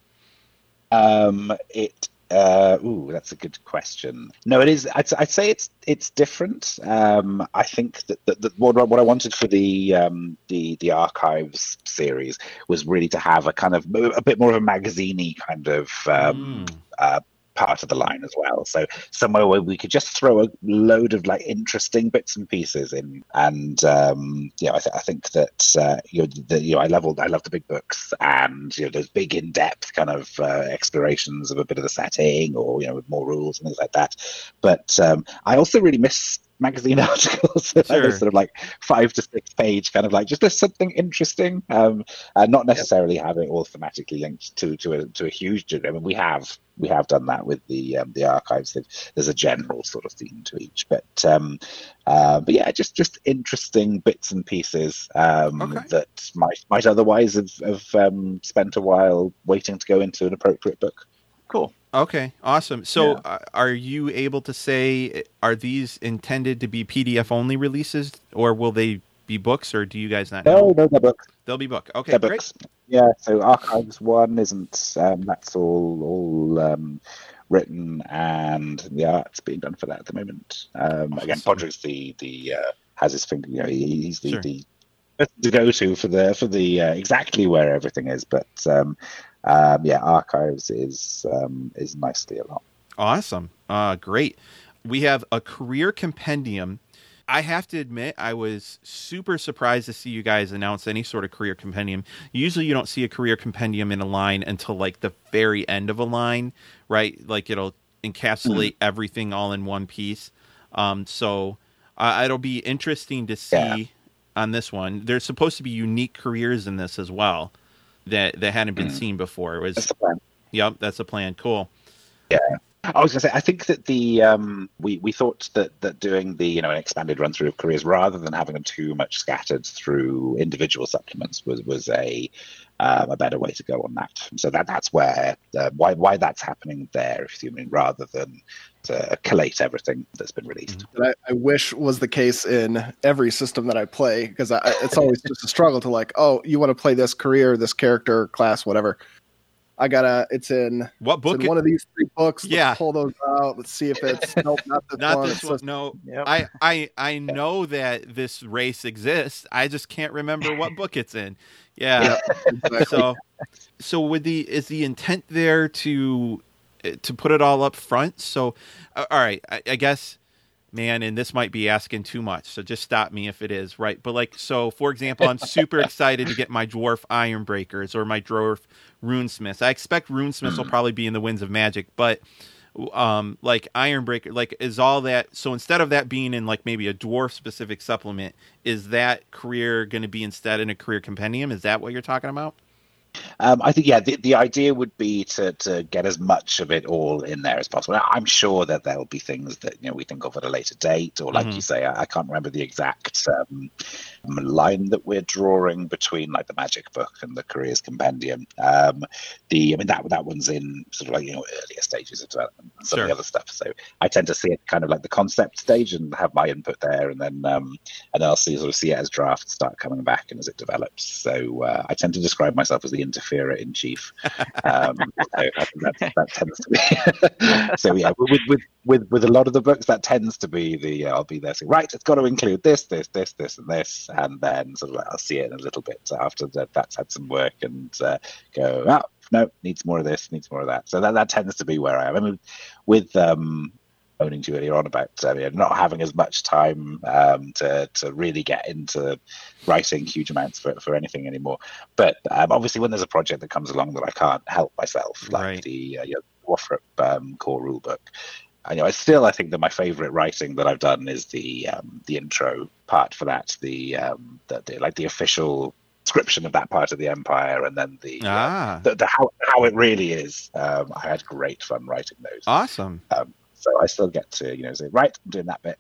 Um, it. Uh, ooh, that's a good question. No, it is. I'd, I'd say it's it's different. Um, I think that, that, that what, what I wanted for the um, the the archives series was really to have a kind of a bit more of a magaziney kind of um, Mm. uh, part of the line as well. So somewhere where we could just throw a load of like interesting bits and pieces in, and um, you know, I, th- I think that uh, you know, the, you know, I love all, I love the big books and you know those big in depth kind of uh, explorations of a bit of the setting or you know with more rules and things like that. But um, I also really miss magazine articles, sure. sort of like five to six page, kind of like just there's something interesting, um, and not necessarily yep. have it all thematically linked to to a to a huge degree. I mean, we have we have done that with the um, the archives. There's a general sort of theme to each, but um, uh, but yeah, just just interesting bits and pieces um, okay. that might might otherwise have, have um, spent a while waiting to go into an appropriate book. Cool. Okay, awesome. So, yeah. uh, are you able to say are these intended to be PDF only releases, or will they be books, or do you guys not know? No, no, they're books. They'll be book. Okay, they're great. Books. Yeah. So Archives One isn't. Um, that's all all um, written, and the art's being done for that at the moment. Um, awesome. Again, Padraig's the the uh, has his finger. You know, he's the, sure. the to go to for the for the uh, exactly where everything is. But um, um, yeah, archives is um, is nicely along. Awesome, uh, great. We have a career compendium. I have to admit, I was super surprised to see you guys announce any sort of career compendium. Usually, you don't see a career compendium in a line until like the very end of a line, right? Like it'll encapsulate mm-hmm. everything all in one piece. Um, so uh, it'll be interesting to see yeah. on this one. There's supposed to be unique careers in this as well that that hadn't been mm. seen before. It was that's the plan. Yep, that's the plan. Cool. Yeah. I was going to say, I think that the um, we we thought that that doing the you know an expanded run through of careers rather than having them too much scattered through individual supplements was was a um, a better way to go on that. So that that's where uh, why why that's happening there, if you mean, rather than to collate everything that's been released. I, I, wish was the case in every system that I play because it's always just a struggle to like, oh, you want to play this career, this character, class, whatever. I gotta. It's in what book? In one of these three books. Let's yeah, pull those out. Let's see if it's nope, not this not one. This one. no, yep. I I I know that this race exists. I just can't remember what book it's in. Yeah. exactly. So so with the is the intent there to eh, to put it all up front? So all right, I, I guess man, and this might be asking too much, so just stop me if it is, right? But like, so for example, I'm super excited to get my dwarf iron breakers or my dwarf runesmiths. I expect runesmiths will probably be in the winds of magic, but um like iron breaker like is all that so instead of that being in like maybe a dwarf specific supplement is that career going to be instead in a career compendium is that what you're talking about um, I think yeah, the, the idea would be to to get as much of it all in there as possible. I'm sure that there'll be things that you know we think of at a later date, or like mm-hmm. you say, I, I, can't remember the exact um, line that we're drawing between like the Magic Book and the Careers Compendium. Um, the I mean that that one's in sort of like you know earlier stages of development and some sure. of the other stuff. So I tend to see it kind of like the concept stage and have my input there, and then um, and I'll see sort of see it as drafts start coming back and as it develops. So uh, I tend to describe myself as the interferer in chief. Um, so that, that, tends to be. so yeah, with, with with with a lot of the books, that tends to be the uh, I'll be there saying, right, it's got to include this, this, this, this, and this, and then sort of I'll see it in a little bit after that that's had some work and uh, go, oh, no, needs more of this, needs more of that. So that that tends to be where I am. I mean, with um, owning to earlier on about uh, not having as much time um, to to really get into writing huge amounts for, for anything anymore. But um, obviously, when there's a project that comes along that I can't help myself, like right. the uh, you know, um, core rulebook. I know I still I think that my favorite writing that I've done is the um, the intro part for that, the, um, the, the like the official description of that part of the empire, and then the uh, ah. uh, the, the, how how it really is. Um, I had great fun writing those. Awesome. Um, so I still get to you know say right, I'm doing that bit.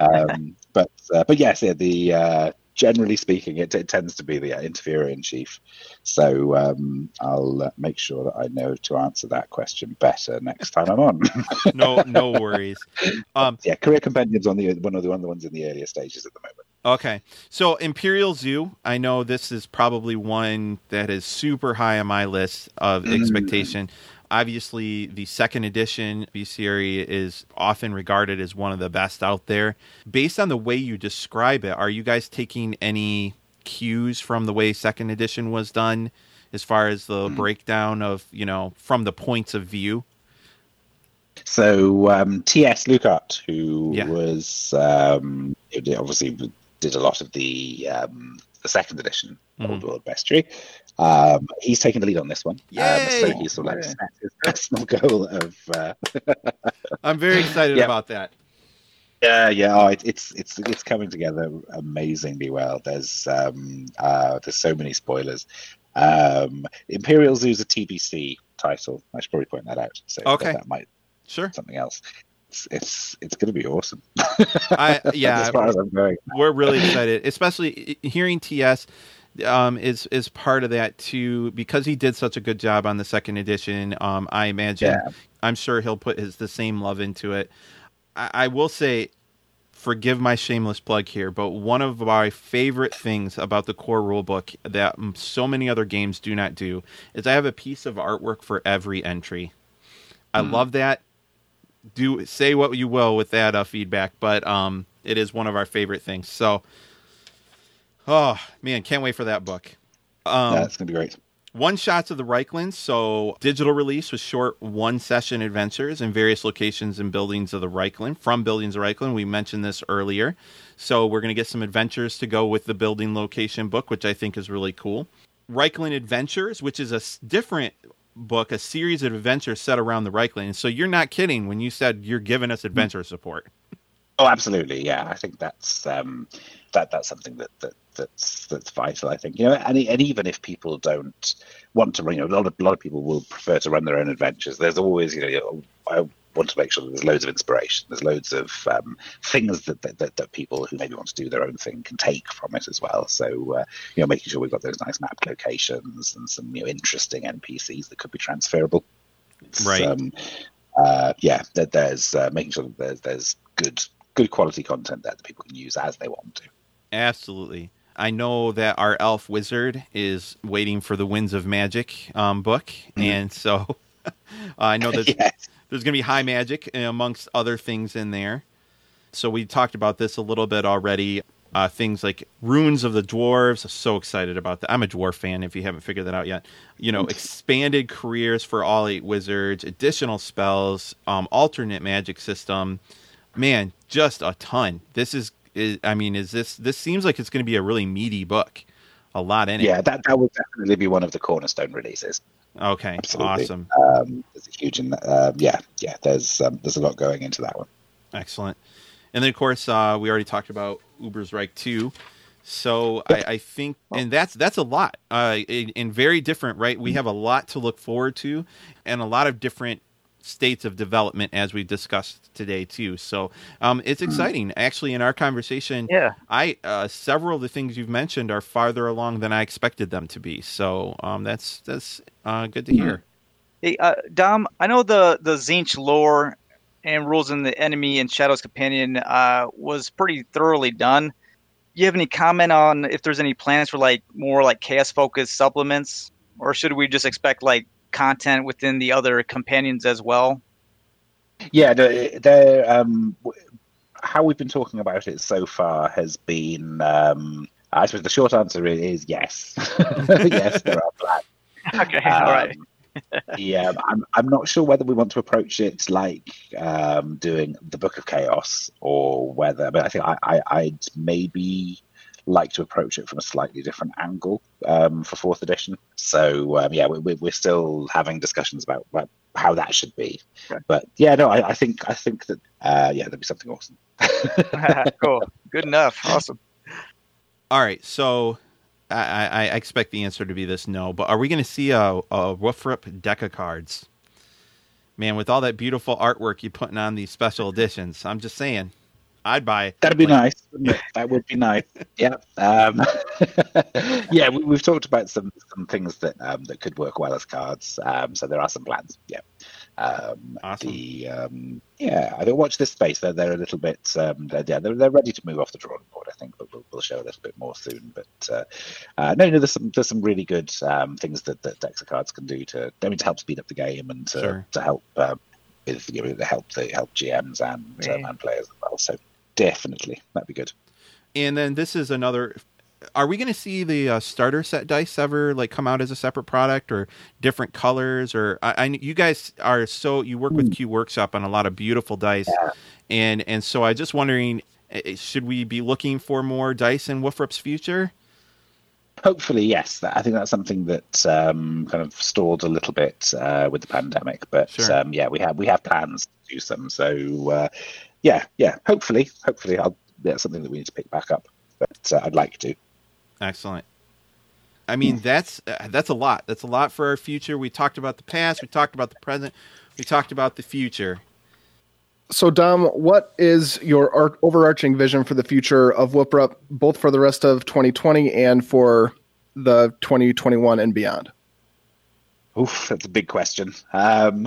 um, but uh, but yes, yeah, the uh, generally speaking, it, it, tends to be the interviewer in chief. So um, I'll uh, make sure that I know to answer that question better next time I'm on. no, no worries. Um, yeah, career compendiums on the one of the one of the ones in the earlier stages at the moment. Okay, so Imperial Zoo. I know this is probably one that is super high on my list of mm. expectation. Mm obviously the second edition bestiary is often regarded as one of the best out there based on the way you describe it are you guys taking any cues from the way second edition was done as far as the mm. breakdown of you know from the points of view so um, TS Luikart, who yeah. was um, obviously did a lot of the um, the second edition mm-hmm. Old World Bestiary. Um, he's taking the lead on this one. Um, so he's sort of like set his personal goal of. Uh... I'm very excited about that. Yeah, yeah, oh, it, it's it's it's coming together amazingly well. There's um, uh, there's so many spoilers. Um, Imperial Zoo's a TBC title. I should probably point that out. So Okay. that, that might Sure. something else. It's it's, it's going to be awesome. I yeah, as far as I'm going. we're really excited, especially hearing TS um, is is part of that too because he did such a good job on the second edition. Um, I imagine Yeah. I'm sure he'll put his the same love into it. I, I will say, forgive my shameless plug here, but one of my favorite things about the core rulebook that mm, so many other games do not do is I have a piece of artwork for every entry. I love that. Do say what you will with that uh, feedback, but um, it is one of our favorite things. So, oh man, can't wait for that book. Um, going to be great. one shots of the Reiklands. So digital release was short one session adventures in various locations and buildings of the Reikland. From buildings of Reikland, we mentioned this earlier. So we're going to get some adventures to go with the building location book, which I think is really cool. Reikland Adventures, which is a different book, a series of adventures set around the Reikland. So you're not kidding when you said you're giving us adventure support. Oh, absolutely. Yeah, I think that's um, that that's something that, that that's that's vital. I think you know, and, and even if people don't want to run, you know, a lot of a lot of people will prefer to run their own adventures. There's always, you know, I want to make sure that there's loads of inspiration. There's loads of um, things that, that, that that people who maybe want to do their own thing can take from it as well. So uh, you know, making sure we've got those nice map locations and some you know interesting NPCs that could be transferable. It's, Right. Um, uh, yeah, that there's uh, making sure that there's there's good good quality content there that people can use as they want to. Absolutely. I know that our elf wizard is waiting for the Winds of Magic um, book, and so I know there's yes. there's going to be high magic uh, amongst other things in there. So we talked about this a little bit already. Uh, things like runes of the dwarves. I'm so excited about that. I'm a dwarf fan. If you haven't figured that out yet, you know, expanded careers for all eight wizards, additional spells, um, alternate magic system. Man, just a ton. This is, is, I mean, is this? This seems like it's going to be a really meaty book. A lot in it. Yeah, that that would definitely be one of the cornerstone releases. Okay. Absolutely. Awesome. Um, there's a huge, in, uh, yeah, yeah. There's um, there's a lot going into that one. Excellent. And then, of course, uh, we already talked about Ubersreik 2. So I, I think, and that's that's a lot, uh, in very different, right? We have a lot to look forward to, and a lot of different states of development as we discussed today too. So um, it's exciting. Actually, in our conversation, Yeah. I uh, several of the things you've mentioned are farther along than I expected them to be. So um, that's that's uh, good to hear. Hey, uh, Dom, I know the the Tzeentch lore and rules in the enemy in Shadows Companion uh, was pretty thoroughly done. You have any comment on if there's any plans for like more like chaos focused supplements, or should we just expect like content within the other companions as well? Yeah, the, the um, how we've been talking about it so far has been. Um, I suppose the short answer is yes. yes, there are plans. Okay, all right. Um, yeah, I'm I'm not sure whether we want to approach it like um, doing the Book of Chaos or whether, but I think I, I I'd maybe like to approach it from a slightly different angle um, for fourth edition. So um, yeah, we, we, we're still having discussions about, about how that should be. Okay. But yeah, no, I, I think I think that uh, yeah, there'd be something awesome. cool. Good enough. Awesome. All right, so I, I, I expect the answer to be this no, but are we going to see a, a WFRP deck of cards? Man, with all that beautiful artwork you're putting on these special editions, I'm just saying, I'd buy. That'd be like- nice. That would be nice. Yeah. Um, yeah, we, we've talked about some some things that um, that could work well as cards. Um, so there are some plans. Yeah. Um, Awesome. The um, yeah, I think watch this space. They're they're a little bit um, they're, yeah they're, they're ready to move off the drawing board. I think, but we'll, we'll show a little bit more soon. But uh, uh, no, no, there's some there's some really good um, things that that Dexa cards can do to I mean to help speed up the game and to, Sure. to help um, with, you know, to help the help GMs and um, and players as well. So definitely that'd be good. And then this is another. Are we going to see the uh, starter set dice ever like come out as a separate product or different colors? Or I, I you guys are so you work with Q Workshop on a lot of beautiful dice, and and so I just wondering, eh, should we be looking for more dice in WFRP's future? Hopefully, yes. That, I think that's something that um, kind of stalled a little bit uh, with the pandemic. But Sure. um, yeah, we have we have plans to do some. So uh, yeah, yeah. Hopefully, hopefully, I'll. Yeah, something that we need to pick back up, but uh, I'd like to. Excellent. I mean, that's uh, that's a lot. That's a lot for our future. We talked about the past. We talked about the present. We talked about the future. So, Dom, what is your ar- overarching vision for the future of WFRP, both for the rest of 2020 and for the 2021 and beyond? Oof, that's a big question. Um,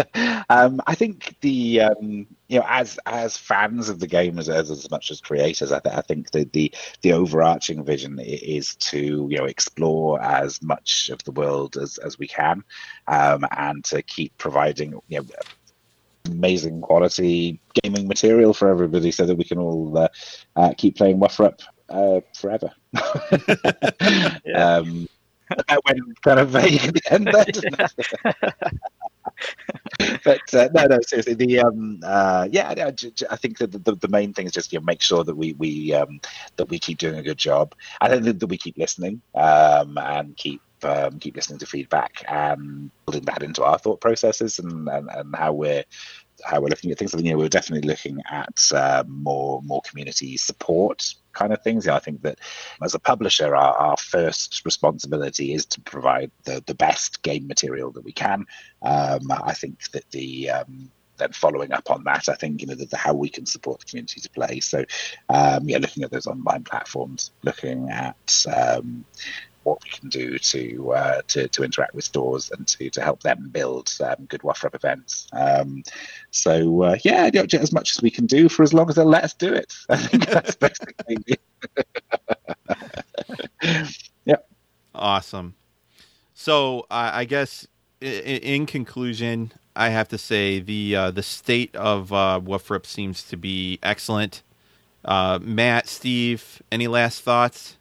um, I think the um, you know as as fans of the game as as, as much as creators, I, th- I think that the the overarching vision is to you know explore as much of the world as as we can, um, and to keep providing you know amazing quality gaming material for everybody, so that we can all uh, uh, keep playing WFRP uh, forever. Yeah. um, that went kind of vague at the end there, didn't it? But uh, no, no, seriously, the um, uh, yeah, I, I think that the, the, main thing is just you know, make sure that we we um, that we keep doing a good job. I think that, that we keep listening um, and keep um, keep listening to feedback and building that into our thought processes and, and, and how we're how we're looking at things. I think you know, we're definitely looking at uh, more more community support kind of things. Yeah, I think that as a publisher, our, our first responsibility is to provide the, the best game material that we can. Um, I think that the um, then following up on that, I think you know the, the, how we can support the community to play. So, um, yeah, looking at those online platforms, looking at um, what we can do to uh, to, to interact with stores and to, to help them build um, good WFRP events. Um, so uh, yeah, as much as we can do for as long as they'll let us do it. I think that's basically. yeah. Awesome. So uh, I guess in, in, conclusion, I have to say the uh, the state of uh, seems to be excellent. Uh, Matt, Steve, any last thoughts?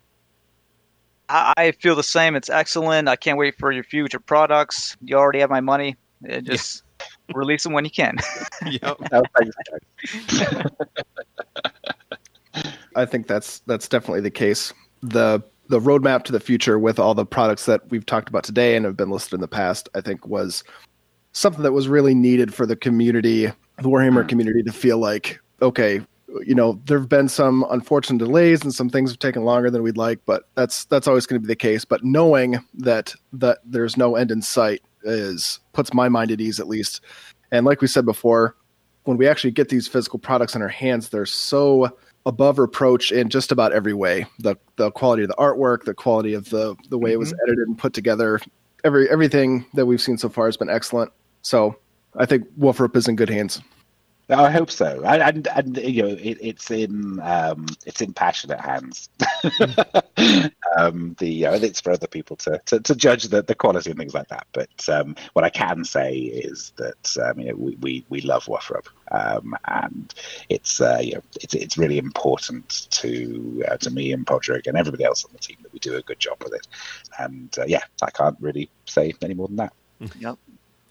I feel the same. It's excellent. I can't wait for your future products. You already have my money. Uh, just yeah. release them when you can. yep. I think that's that's definitely the case. The the roadmap to the future with all the products that we've talked about today and have been listed in the past, I think was something that was really needed for the community, the Warhammer community to feel like, okay, you know, there have been some unfortunate delays and some things have taken longer than we'd like, but that's that's always going to be the case. But knowing that that there's no end in sight is puts my mind at ease at least. And like we said before, when we actually get these physical products in our hands, they're so above reproach in just about every way. The the quality of the artwork, the quality of the the way mm-hmm. it was edited and put together, every everything that we've seen so far has been excellent. So I think Wolf WFRP is in good hands. I hope so, and, and, and you know it, it's in um, it's in passionate hands. um, the uh, it's for other people to, to, to, judge the, the quality and things like that. But um, what I can say is that um, you know, we, we, we love WFRP, um, and it's uh, you know it's it's really important to uh, to me and Padraig and everybody else on the team that we do a good job with it. And uh, yeah, I can't really say any more than that. Yep.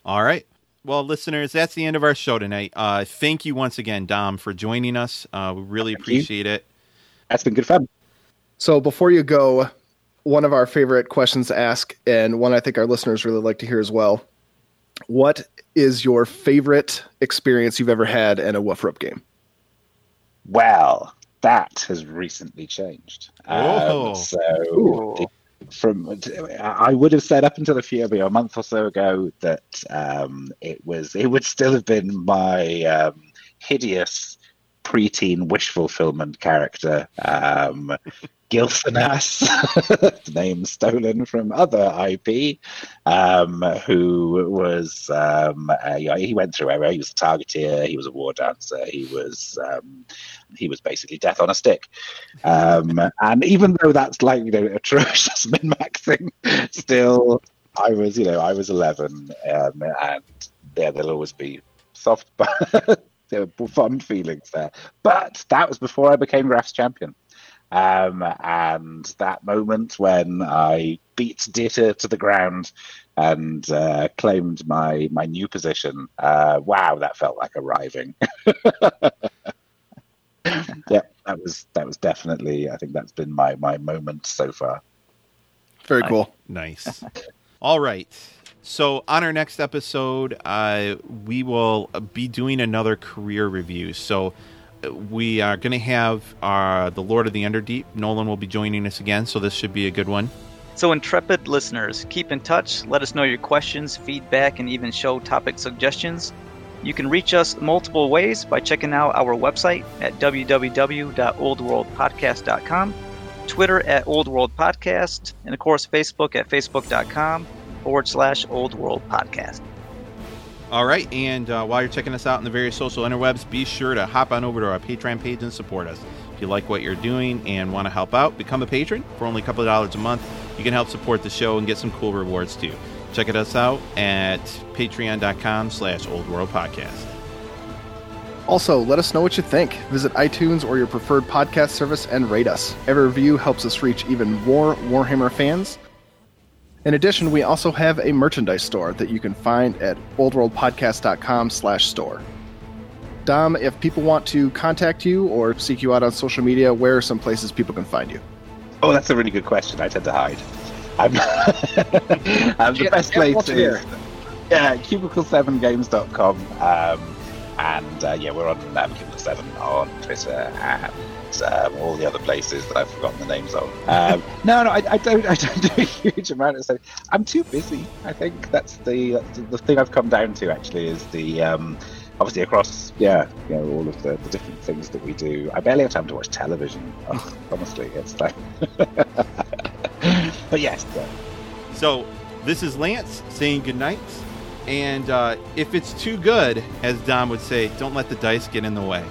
All right well, listeners, that's the end of our show tonight. Uh, thank you once again, Dom, for joining us. Uh, we really thank appreciate you. it. That's been good fun. So, before you go, one of our favorite questions to ask, and one I think our listeners really like to hear as well. What is your favorite experience you've ever had in a WFRP game? Well, that has recently changed. Oh, um, so from I would have said up until a few a month or so ago that um, it was it would still have been my um, hideous preteen wish fulfillment character um, Gilthanas, name stolen from other IP, um, who was um, uh, yeah, he went through everywhere. He was a targeteer, he was a war dancer, he was um, he was basically death on a stick. Um, and even though that's like you know atrocious min maxing, still I was you know I was eleven, um, and yeah, there'll always be soft. there were fun feelings there, but that was before I became Graf's champion. Um, and that moment when I beat Dieter to the ground and uh, claimed my my new position, uh, wow, that felt like arriving. yeah, that was that was definitely. I think that's been my my moment so far. Very cool. Nice. All right. So, on our next episode, uh, we will be doing another career review. So, we are going to have our, the Lord of the Underdeep. Nolan will be joining us again, so this should be a good one. So, intrepid listeners, keep in touch. Let us know your questions, feedback, and even show topic suggestions. You can reach us multiple ways by checking out our website at www.oldworldpodcast.com, Twitter at Old World Podcast, and of course, Facebook at facebook.com forward slash Old World Podcast. All right, and uh, while you're checking us out in the various social interwebs, be sure to hop on over to our Patreon page and support us. If you like what you're doing and want to help out, become a patron for only a couple of dollars a month. You can help support the show and get some cool rewards too. Check it us out at patreon.com slash old world podcast. Also, let us know what you think. Visit iTunes or your preferred podcast service and rate us. Every review helps us reach even more Warhammer fans. In addition, we also have a merchandise store that you can find at oldworldpodcast.com slash store. Dom, if people want to contact you or seek you out on social media, where are some places people can find you? Oh, that's a really good question. I tend to hide. I'm, I'm the best place is yeah, cubicle7games.com. Um, and uh, yeah, we're on um, Cubicle7 on Twitter and um, all the other places that I've forgotten the names of. Um, no, no, I, I, don't. I don't do a huge amount of stuff. I'm too busy. I think that's the the thing I've come down to. Actually, is the um, obviously across yeah, you know, all of the, the, different things that we do. I barely have time to watch television. Oh, honestly, it's like. but yes. Yeah. So this is Lance saying goodnight. And uh, if it's too good, as Dom would say, don't let the dice get in the way.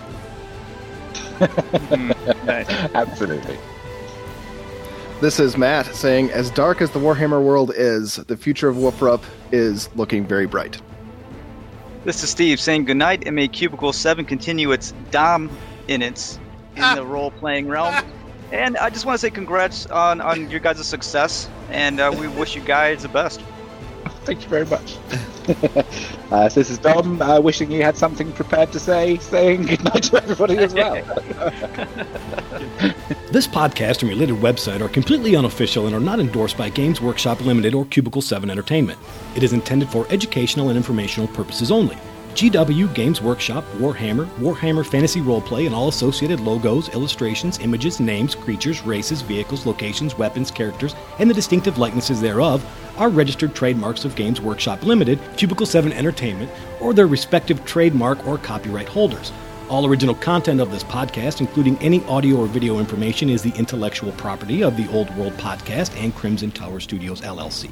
Absolutely. This is Matt saying, as dark as the Warhammer world is, the future of WFRP is looking very bright. This is Steve saying goodnight and may Cubicle 7 continue its dominance in ah. the role playing realm. Ah. And I just want to say congrats on, on your guys' success, and uh, we wish you guys the best. Thank you very much. uh, so this is Dom, uh, wishing you had something prepared to say, saying goodnight to everybody as well. this podcast and related website are completely unofficial and are not endorsed by Games Workshop Limited or Cubicle 7 Entertainment. It is intended for educational and informational purposes only. GW, Games Workshop, Warhammer, Warhammer Fantasy Roleplay, and all associated logos, illustrations, images, names, creatures, races, vehicles, locations, weapons, characters, and the distinctive likenesses thereof are registered trademarks of Games Workshop Limited, Cubicle 7 Entertainment, or their respective trademark or copyright holders. All original content of this podcast, including any audio or video information, is the intellectual property of the Old World Podcast and Crimson Tower Studios LLC.